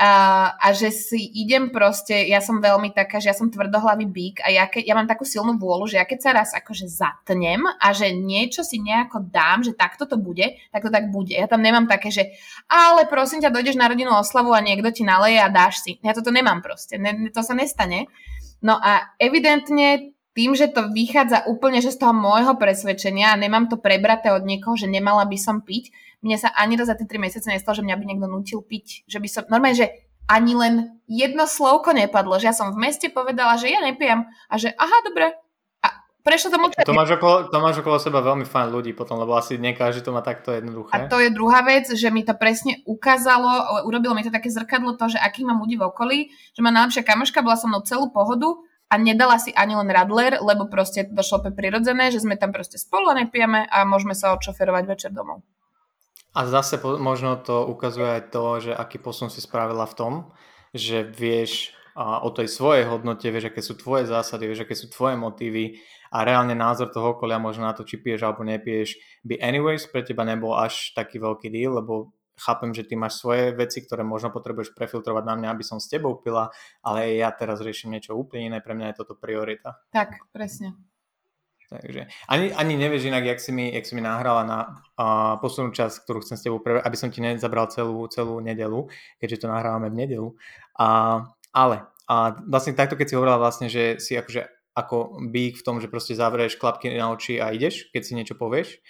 A, a že si idem proste, ja som veľmi taká, že ja som tvrdohlavý bík a ja, ke, ja mám takú silnú vôľu, že ja keď sa raz akože zatnem a že niečo si nejako dám, že takto to bude, tak to tak bude. Ja tam nemám také, že ale prosím ťa, dojdeš na rodinnú oslavu a niekto ti naleje a dáš si. Ja toto nemám proste, ne, to sa nestane. No a evidentne tým, že to vychádza úplne že z toho môjho presvedčenia a nemám to prebraté od niekoho, že nemala by som piť, mne sa ani raz za tie 3 mesiace nestalo, že mňa by niekto nutil piť. Že by som, normálne, že ani len jedno slovko nepadlo, že ja som v meste povedala, že ja nepijem a že aha, dobre. Prešlo to mlčanie. To máš, okolo, to máš okolo seba veľmi fajn ľudí potom, lebo asi nekáže to má takto jednoduché. A to je druhá vec, že mi to presne ukázalo, urobilo mi to také zrkadlo to, že akých mám ľudí v okolí, že má najlepšia kamoška, bola so mnou celú pohodu a nedala si ani len radler, lebo proste to došlo pe prirodzené, že sme tam proste spolu a nepijeme a môžeme sa odšoferovať večer domov. A zase možno to ukazuje aj to, že aký posun si spravila v tom, že vieš a o tej svojej hodnote, vieš, aké sú tvoje zásady, vieš, aké sú tvoje motívy a reálne názor toho okolia možno na to, či piješ alebo nepiješ, by anyways pre teba nebol až taký veľký deal, lebo chápem, že ty máš svoje veci, ktoré možno potrebuješ prefiltrovať na mňa, aby som s tebou pila, ale ja teraz riešim niečo úplne iné, pre mňa je toto priorita. Tak, presne. Takže ani, ani nevieš inak, jak si mi, jak si mi nahrala na uh, poslednú časť, ktorú chcem s tebou pre, aby som ti nezabral celú, celú nedelu, keďže to nahrávame v nedelu. Uh, ale a vlastne takto, keď si hovorila vlastne, že si akože ako bík v tom, že proste zavrieš klapky na oči a ideš, keď si niečo povieš.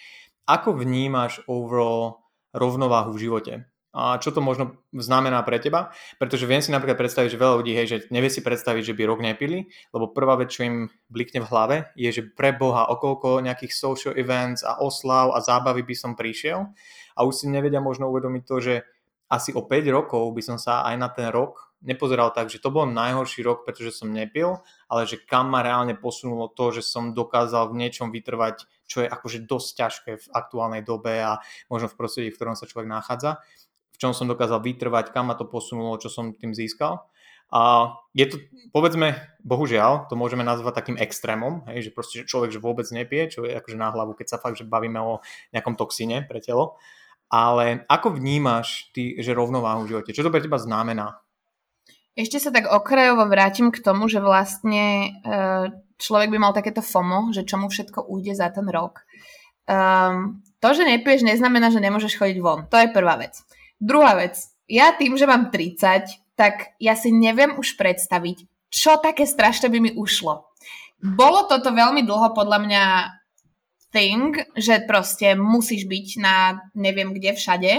Ako vnímaš overall rovnováhu v živote? A čo to možno znamená pre teba? Pretože viem si napríklad predstaviť, že veľa ľudí, hej, že nevie si predstaviť, že by rok nepili, lebo prvá vec, čo im blikne v hlave, je, že pre Boha okolko nejakých social events a oslav a zábavy by som prišiel a už si nevedia možno uvedomiť to, že asi o 5 rokov by som sa aj na ten rok nepozeral tak, že to bol najhorší rok, pretože som nepil, ale že kam ma reálne posunulo to, že som dokázal v niečom vytrvať, čo je akože dosť ťažké v aktuálnej dobe a možno v prostredí, v ktorom sa človek nachádza čom som dokázal vytrvať, kam ma to posunulo, čo som tým získal. A je to, povedzme, bohužiaľ, to môžeme nazvať takým extrémom, hej, že proste človek že vôbec nepije, čo je akože na hlavu, keď sa fakt, že bavíme o nejakom toxíne pre telo. Ale ako vnímaš ty, že rovnováhu v živote? Čo to pre teba znamená? Ešte sa tak okrajovo vrátim k tomu, že vlastne e, človek by mal takéto FOMO, že čomu všetko ujde za ten rok. Um, to, že nepiješ, neznamená, že nemôžeš chodiť von. To je prvá vec. Druhá vec. Ja tým, že mám 30, tak ja si neviem už predstaviť, čo také strašné by mi ušlo. Bolo toto veľmi dlho podľa mňa thing, že proste musíš byť na neviem kde všade.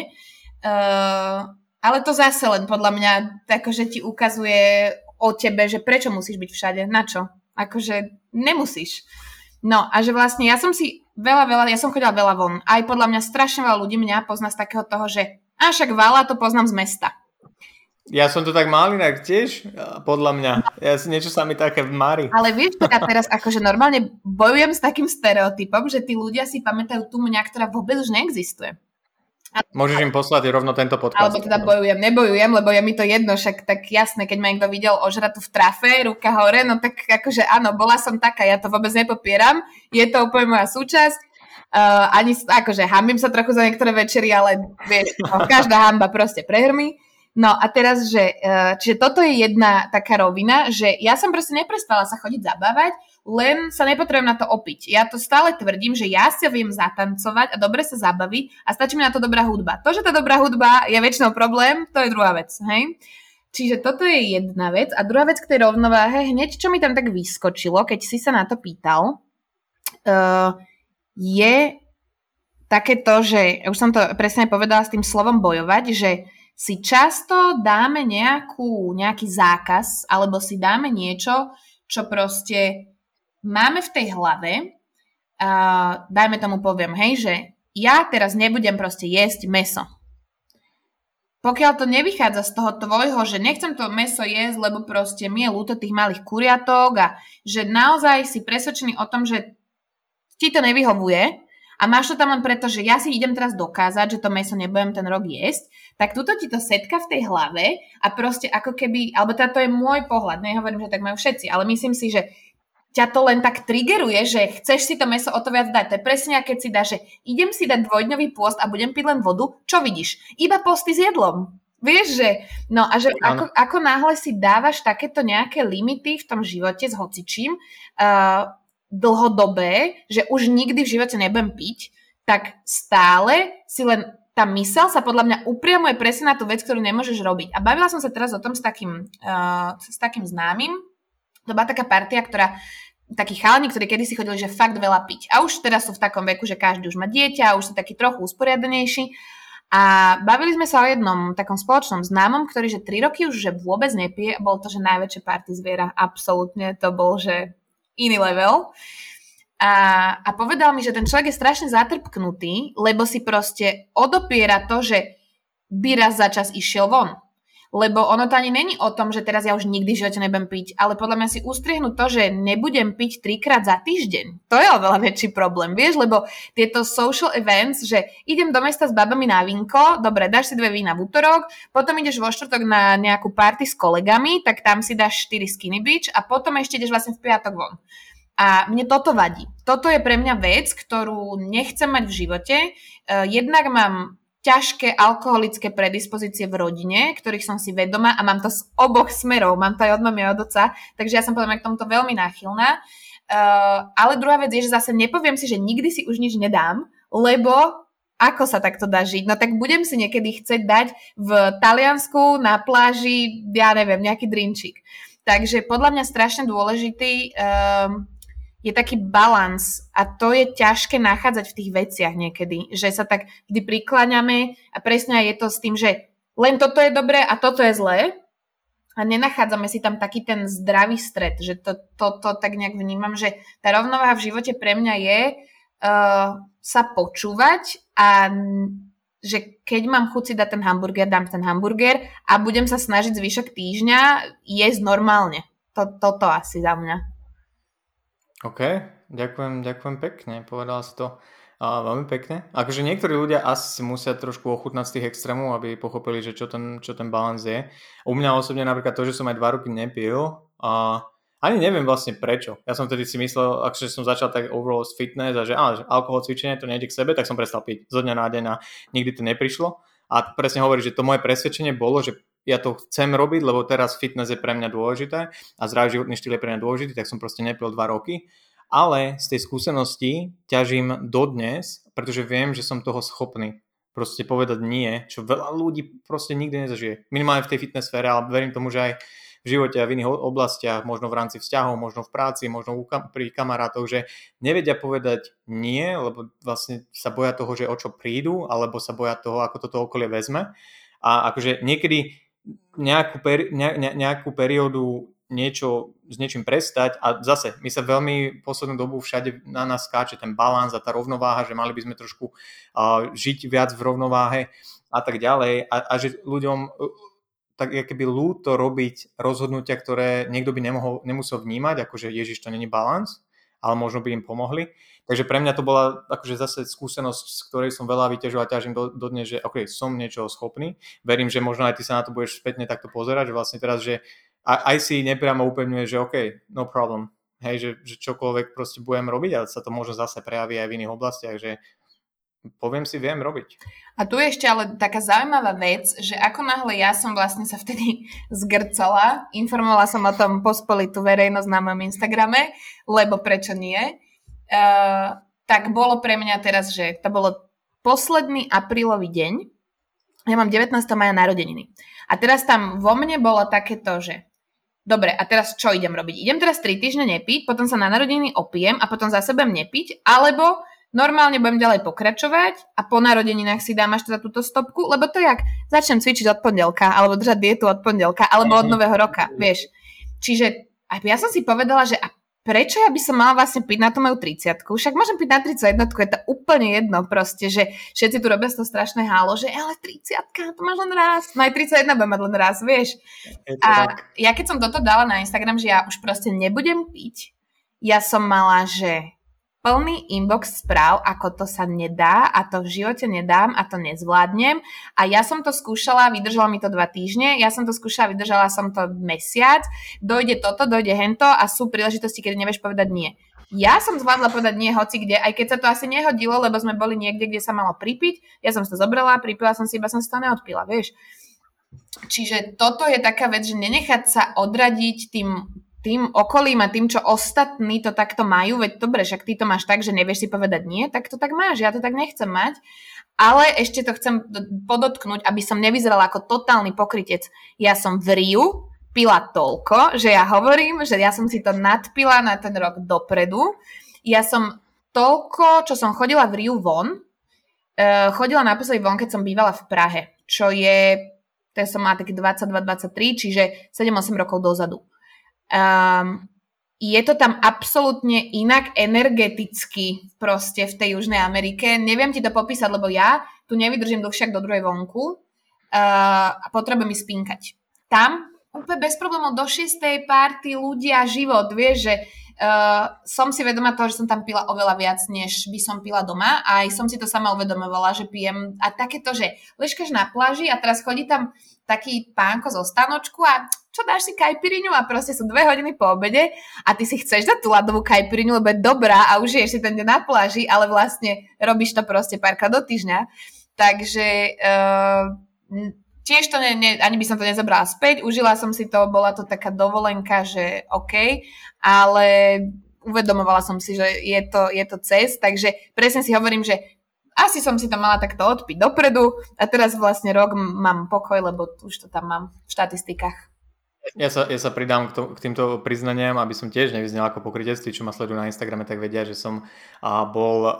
Uh, ale to zase len podľa mňa akože ti ukazuje o tebe, že prečo musíš byť všade, na čo. Akože nemusíš. No a že vlastne ja som si veľa, veľa, ja som chodila veľa von. Aj podľa mňa strašne veľa ľudí mňa pozná z takého toho, že a však Vala to poznám z mesta. Ja som to tak mal inak tiež, podľa mňa. Ja si niečo sa mi také v Mari. Ale vieš, ja teraz akože normálne bojujem s takým stereotypom, že tí ľudia si pamätajú tú mňa, ktorá vôbec už neexistuje. Môžeš im poslať rovno tento podcast. Alebo teda bojujem, nebojujem, lebo je mi to jedno, však tak jasné, keď ma niekto videl ožratu v trafe, ruka hore, no tak akože áno, bola som taká, ja to vôbec nepopieram, je to úplne moja súčasť, Uh, ani, akože hambím sa trochu za niektoré večery, ale vieš, no, [laughs] každá hamba proste prehrmi. No a teraz, že, uh, čiže toto je jedna taká rovina, že ja som proste neprestala sa chodiť zabávať, len sa nepotrebujem na to opiť. Ja to stále tvrdím, že ja si viem zatancovať a dobre sa zabaví a stačí mi na to dobrá hudba. To, že tá dobrá hudba je väčšinou problém, to je druhá vec, hej? Čiže toto je jedna vec. A druhá vec k tej rovnováhe, hneď čo mi tam tak vyskočilo, keď si sa na to pýtal, uh, je takéto, že už som to presne povedala s tým slovom bojovať, že si často dáme nejakú, nejaký zákaz alebo si dáme niečo, čo proste máme v tej hlave, uh, dajme tomu poviem, hej, že ja teraz nebudem proste jesť meso. Pokiaľ to nevychádza z toho tvojho, že nechcem to meso jesť, lebo proste mi je ľúto tých malých kuriatok a že naozaj si presvedčený o tom, že ti to nevyhovuje a máš to tam len preto, že ja si idem teraz dokázať, že to meso nebudem ten rok jesť, tak tuto ti to setka v tej hlave a proste ako keby, alebo teda to je môj pohľad, nehovorím, že tak majú všetci, ale myslím si, že ťa to len tak triggeruje, že chceš si to meso o to viac dať. To je presne, keď si dáš, že idem si dať dvojdňový pôst a budem piť len vodu, čo vidíš? Iba posty s jedlom. Vieš, že... No a že ako, ako náhle si dávaš takéto nejaké limity v tom živote s hocičím, uh, dlhodobé, že už nikdy v živote nebudem piť, tak stále si len tá mysel sa podľa mňa upriamuje presne na tú vec, ktorú nemôžeš robiť. A bavila som sa teraz o tom s takým, uh, s takým známym. To bola taká partia, ktorá takí chalani, ktorí kedy si chodili, že fakt veľa piť. A už teraz sú v takom veku, že každý už má dieťa a už sú taký trochu usporiadanejší. A bavili sme sa o jednom takom spoločnom známom, ktorý že 3 roky už že vôbec nepije. Bol to, že najväčšie party zviera. Absolútne to bol, že iný level. A, a povedal mi, že ten človek je strašne zatrpknutý, lebo si proste odopiera to, že by raz za čas išiel von. Lebo ono to ani není o tom, že teraz ja už nikdy v živote nebudem piť, ale podľa mňa si ustriehnúť to, že nebudem piť trikrát za týždeň. To je oveľa väčší problém, vieš, lebo tieto social events, že idem do mesta s babami na vinko, dobre, dáš si dve vína v útorok, potom ideš vo štvrtok na nejakú party s kolegami, tak tam si dáš 4 skinny beach a potom ešte ideš vlastne v piatok von. A mne toto vadí. Toto je pre mňa vec, ktorú nechcem mať v živote. Uh, jednak mám ťažké alkoholické predispozície v rodine, ktorých som si vedoma a mám to z oboch smerov, mám to aj od mamy a od oca, takže ja som podľa k tomuto veľmi náchylná. Uh, ale druhá vec je, že zase nepoviem si, že nikdy si už nič nedám, lebo ako sa takto dá žiť? No tak budem si niekedy chcieť dať v Taliansku na pláži, ja neviem, nejaký drinčík. Takže podľa mňa strašne dôležitý um, je taký balans a to je ťažké nachádzať v tých veciach niekedy, že sa tak vždy prikláňame a presne je to s tým, že len toto je dobré a toto je zlé a nenachádzame si tam taký ten zdravý stred, že to, to, to tak nejak vnímam, že tá rovnováha v živote pre mňa je uh, sa počúvať a že keď mám chuť si dať ten hamburger, dám ten hamburger a budem sa snažiť zvyšok týždňa jesť normálne. To, toto asi za mňa. OK, ďakujem, ďakujem pekne, povedala si to a veľmi pekne. Akože niektorí ľudia asi musia trošku ochutnať z tých extrémov, aby pochopili, že čo ten, čo ten balans je. U mňa osobne napríklad to, že som aj dva roky nepil, a ani neviem vlastne prečo. Ja som vtedy si myslel, akže som začal tak overall fitness a že, á, že alkohol, cvičenie, to nejde k sebe, tak som prestal piť zo dňa na deň a nikdy to neprišlo. A presne hovorí, že to moje presvedčenie bolo, že ja to chcem robiť, lebo teraz fitness je pre mňa dôležité a zdravý životný štýl je pre mňa dôležitý, tak som proste nepil dva roky. Ale z tej skúsenosti ťažím dodnes, pretože viem, že som toho schopný proste povedať nie, čo veľa ľudí proste nikdy nezažije. Minimálne v tej fitness sfére, ale verím tomu, že aj v živote a v iných oblastiach, možno v rámci vzťahov, možno v práci, možno pri kamarátoch, že nevedia povedať nie, lebo vlastne sa boja toho, že o čo prídu, alebo sa boja toho, ako toto okolie vezme. A akože niekedy nejakú, peri- ne, ne, nejakú periódu niečo s niečím prestať a zase my sa veľmi poslednú dobu všade na nás skáče ten balans a tá rovnováha, že mali by sme trošku uh, žiť viac v rovnováhe a tak ďalej a, a že ľuďom uh, tak keby ľúto robiť rozhodnutia, ktoré niekto by nemohol, nemusel vnímať, akože Ježiš, to není balans, ale možno by im pomohli. Takže pre mňa to bola akože zase skúsenosť, z ktorej som veľa vyťažil a ťažím do, do dnes, že okay, som niečoho schopný. Verím, že možno aj ty sa na to budeš spätne takto pozerať, že vlastne teraz, že aj si nepriamo upevňuje, že OK, no problem. Hej, že, že čokoľvek proste budem robiť a sa to možno zase prejaví aj v iných oblastiach, že poviem si, viem robiť. A tu je ešte ale taká zaujímavá vec, že ako náhle ja som vlastne sa vtedy [laughs] zgrcala, informovala som o tom pospolitú verejnosť na mojom Instagrame, lebo prečo nie, uh, tak bolo pre mňa teraz, že to bolo posledný aprílový deň, ja mám 19. maja narodeniny. A teraz tam vo mne bolo takéto, že dobre, a teraz čo idem robiť? Idem teraz 3 týždne nepiť, potom sa na narodeniny opijem a potom zase budem nepiť, alebo normálne budem ďalej pokračovať a po narodeninách si dám až teda túto stopku, lebo to jak začnem cvičiť od pondelka, alebo držať dietu od pondelka, alebo od nového roka, vieš. Čiže a ja som si povedala, že a prečo ja by som mala vlastne piť na tú moju 30 Však môžem piť na 31 je to úplne jedno proste, že všetci tu robia to strašné hálo, že ale 30 to máš len raz. No aj 31 budem mať len raz, vieš. A tak. ja keď som toto dala na Instagram, že ja už proste nebudem piť, ja som mala, že plný inbox správ, ako to sa nedá a to v živote nedám a to nezvládnem. A ja som to skúšala, vydržalo mi to dva týždne, ja som to skúšala, vydržala som to mesiac, dojde toto, dojde hento a sú príležitosti, kedy nevieš povedať nie. Ja som zvládla povedať nie hoci kde, aj keď sa to asi nehodilo, lebo sme boli niekde, kde sa malo pripiť. Ja som to zobrala, pripila som si, iba som si to neodpila, vieš. Čiže toto je taká vec, že nenechať sa odradiť tým tým okolím a tým, čo ostatní to takto majú, veď dobre, však ty to máš tak, že nevieš si povedať nie, tak to tak máš, ja to tak nechcem mať. Ale ešte to chcem podotknúť, aby som nevyzerala ako totálny pokrytec. Ja som v Riu pila toľko, že ja hovorím, že ja som si to nadpila na ten rok dopredu. Ja som toľko, čo som chodila v Riu von, uh, chodila naposledy von, keď som bývala v Prahe, čo je, to som mala taký 22-23, čiže 7-8 rokov dozadu. Um, je to tam absolútne inak energeticky proste v tej Južnej Amerike. Neviem ti to popísať, lebo ja tu nevydržím dlhšie do druhej vonku uh, a potrebujem mi spinkať. tam úplne bez problémov do šiestej party ľudia život, vieš, že uh, som si vedomá toho, že som tam pila oveľa viac, než by som pila doma a aj som si to sama uvedomovala, že pijem a takéto, že ležkaš na pláži a teraz chodí tam taký pánko zo stanočku a čo dáš si kajpiriňu a proste sú dve hodiny po obede a ty si chceš dať tú ľadovú kajpiriňu, lebo je dobrá a už si ten deň na pláži, ale vlastne robíš to proste párka do týždňa. Takže uh, tiež to ne, ne, ani by som to nezobrala späť, užila som si to, bola to taká dovolenka, že OK, ale uvedomovala som si, že je to, je to cest, takže presne si hovorím, že asi som si to mala takto odpiť dopredu a teraz vlastne rok mám pokoj, lebo už to tam mám v štatistikách. Ja sa, ja sa pridám k, to, k týmto priznaniam, aby som tiež nevyznel ako pokrytectví, čo ma sledujú na Instagrame, tak vedia, že som a, bol a,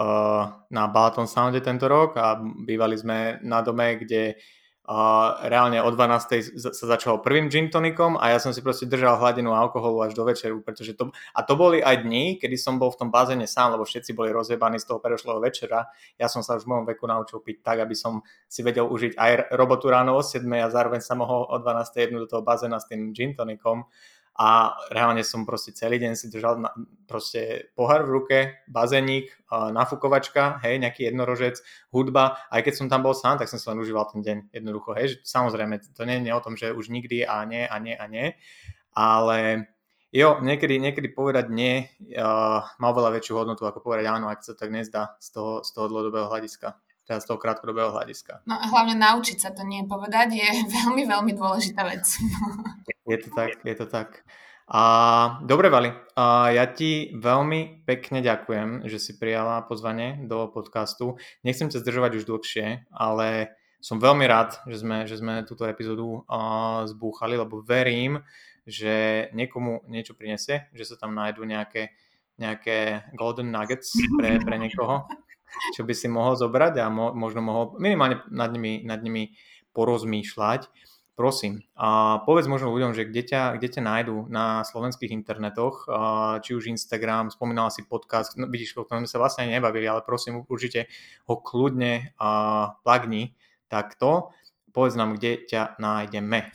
na Balaton Sounde tento rok a bývali sme na dome, kde reálne o 12. sa začalo prvým gin tonikom a ja som si proste držal hladinu alkoholu až do večeru, pretože to, a to boli aj dni, kedy som bol v tom bazéne sám, lebo všetci boli rozjebaní z toho predošlého večera. Ja som sa už v mojom veku naučil piť tak, aby som si vedel užiť aj robotu ráno o 7 a zároveň sa mohol o 12. jednúť do toho bazéna s tým gin tonikom a reálne som proste celý deň si držal na, proste pohár v ruke, bazénik, nafukovačka, hej, nejaký jednorožec, hudba, aj keď som tam bol sám, tak som sa len užíval ten deň jednoducho, hej, že samozrejme, to nie je o tom, že už nikdy a nie a nie a nie, ale jo, niekedy, niekedy povedať nie uh, má oveľa väčšiu hodnotu ako povedať áno, ak sa tak nezdá z toho, z toho dlhodobého hľadiska teda z toho krátkodobého hľadiska. No a hlavne naučiť sa to nie povedať je [laughs] veľmi, veľmi dôležitá vec. [laughs] Je to tak, je to tak. A dobre, Vali, a ja ti veľmi pekne ďakujem, že si prijala pozvanie do podcastu. Nechcem ťa zdržovať už dlhšie, ale som veľmi rád, že sme, že sme túto epizódu uh, zbúchali, lebo verím, že niekomu niečo prinesie, že sa tam nájdú nejaké, nejaké golden nuggets pre, pre niekoho čo by si mohol zobrať a mo- možno mohol minimálne nad nimi, nad nimi porozmýšľať. Prosím, a povedz možno ľuďom, že kde ťa, kde ťa nájdú na slovenských internetoch, či už Instagram, spomínala si podcast, no vidíš, o tom sa vlastne ani nebavili, ale prosím, určite ho kľudne plagni takto. Povedz nám, kde ťa nájdeme.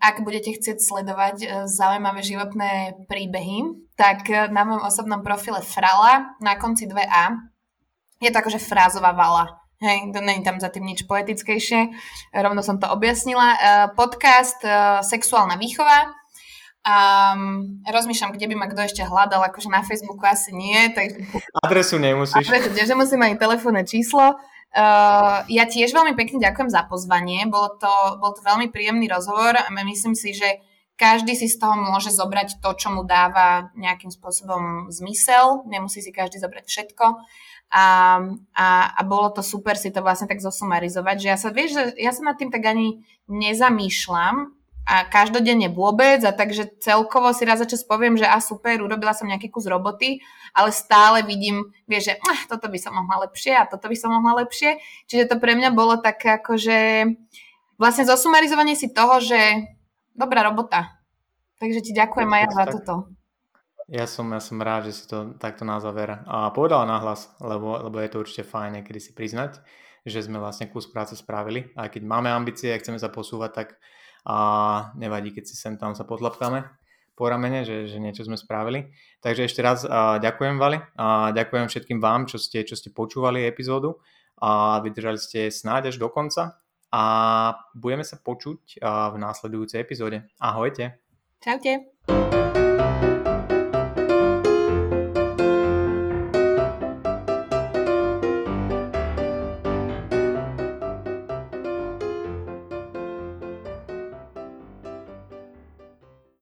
Ak budete chcieť sledovať e, zaujímavé životné príbehy, tak e, na mojom osobnom profile Frala na konci 2A je to akože frázová vala. Hej, to není tam za tým nič poetickejšie. Rovno som to objasnila. Uh, podcast uh, Sexuálna výchova. Um, rozmýšľam, kde by ma kto ešte hľadal, akože na Facebooku asi nie. Tak... Adresu nemusíš. Adresu, že musím mať telefónne číslo. Uh, ja tiež veľmi pekne ďakujem za pozvanie. Bolo to, bol to veľmi príjemný rozhovor. Myslím si, že každý si z toho môže zobrať to, čo mu dáva nejakým spôsobom zmysel. Nemusí si každý zobrať všetko. A, a, a bolo to super si to vlastne tak zosumarizovať, že ja sa, vieš, že ja sa nad tým tak ani nezamýšľam a každodenne vôbec a takže celkovo si raz za čas poviem, že a super, urobila som nejaký kus roboty, ale stále vidím, vieš, že ah, toto by som mohla lepšie a toto by som mohla lepšie. Čiže to pre mňa bolo také ako, že vlastne zosumarizovanie si toho, že dobrá robota. Takže ti ďakujem aj ja za toto. Ja som, ja som rád, že si to takto na záver a povedala nahlas, lebo, lebo je to určite fajn niekedy si priznať, že sme vlastne kus práce spravili. A keď máme ambície a chceme sa posúvať, tak a nevadí, keď si sem tam sa potlapkáme po ramene, že, že niečo sme spravili. Takže ešte raz a ďakujem Vali a ďakujem všetkým vám, čo ste, čo ste počúvali epizódu a vydržali ste snáď až do konca a budeme sa počuť v následujúcej epizóde. Ahojte. Čaute.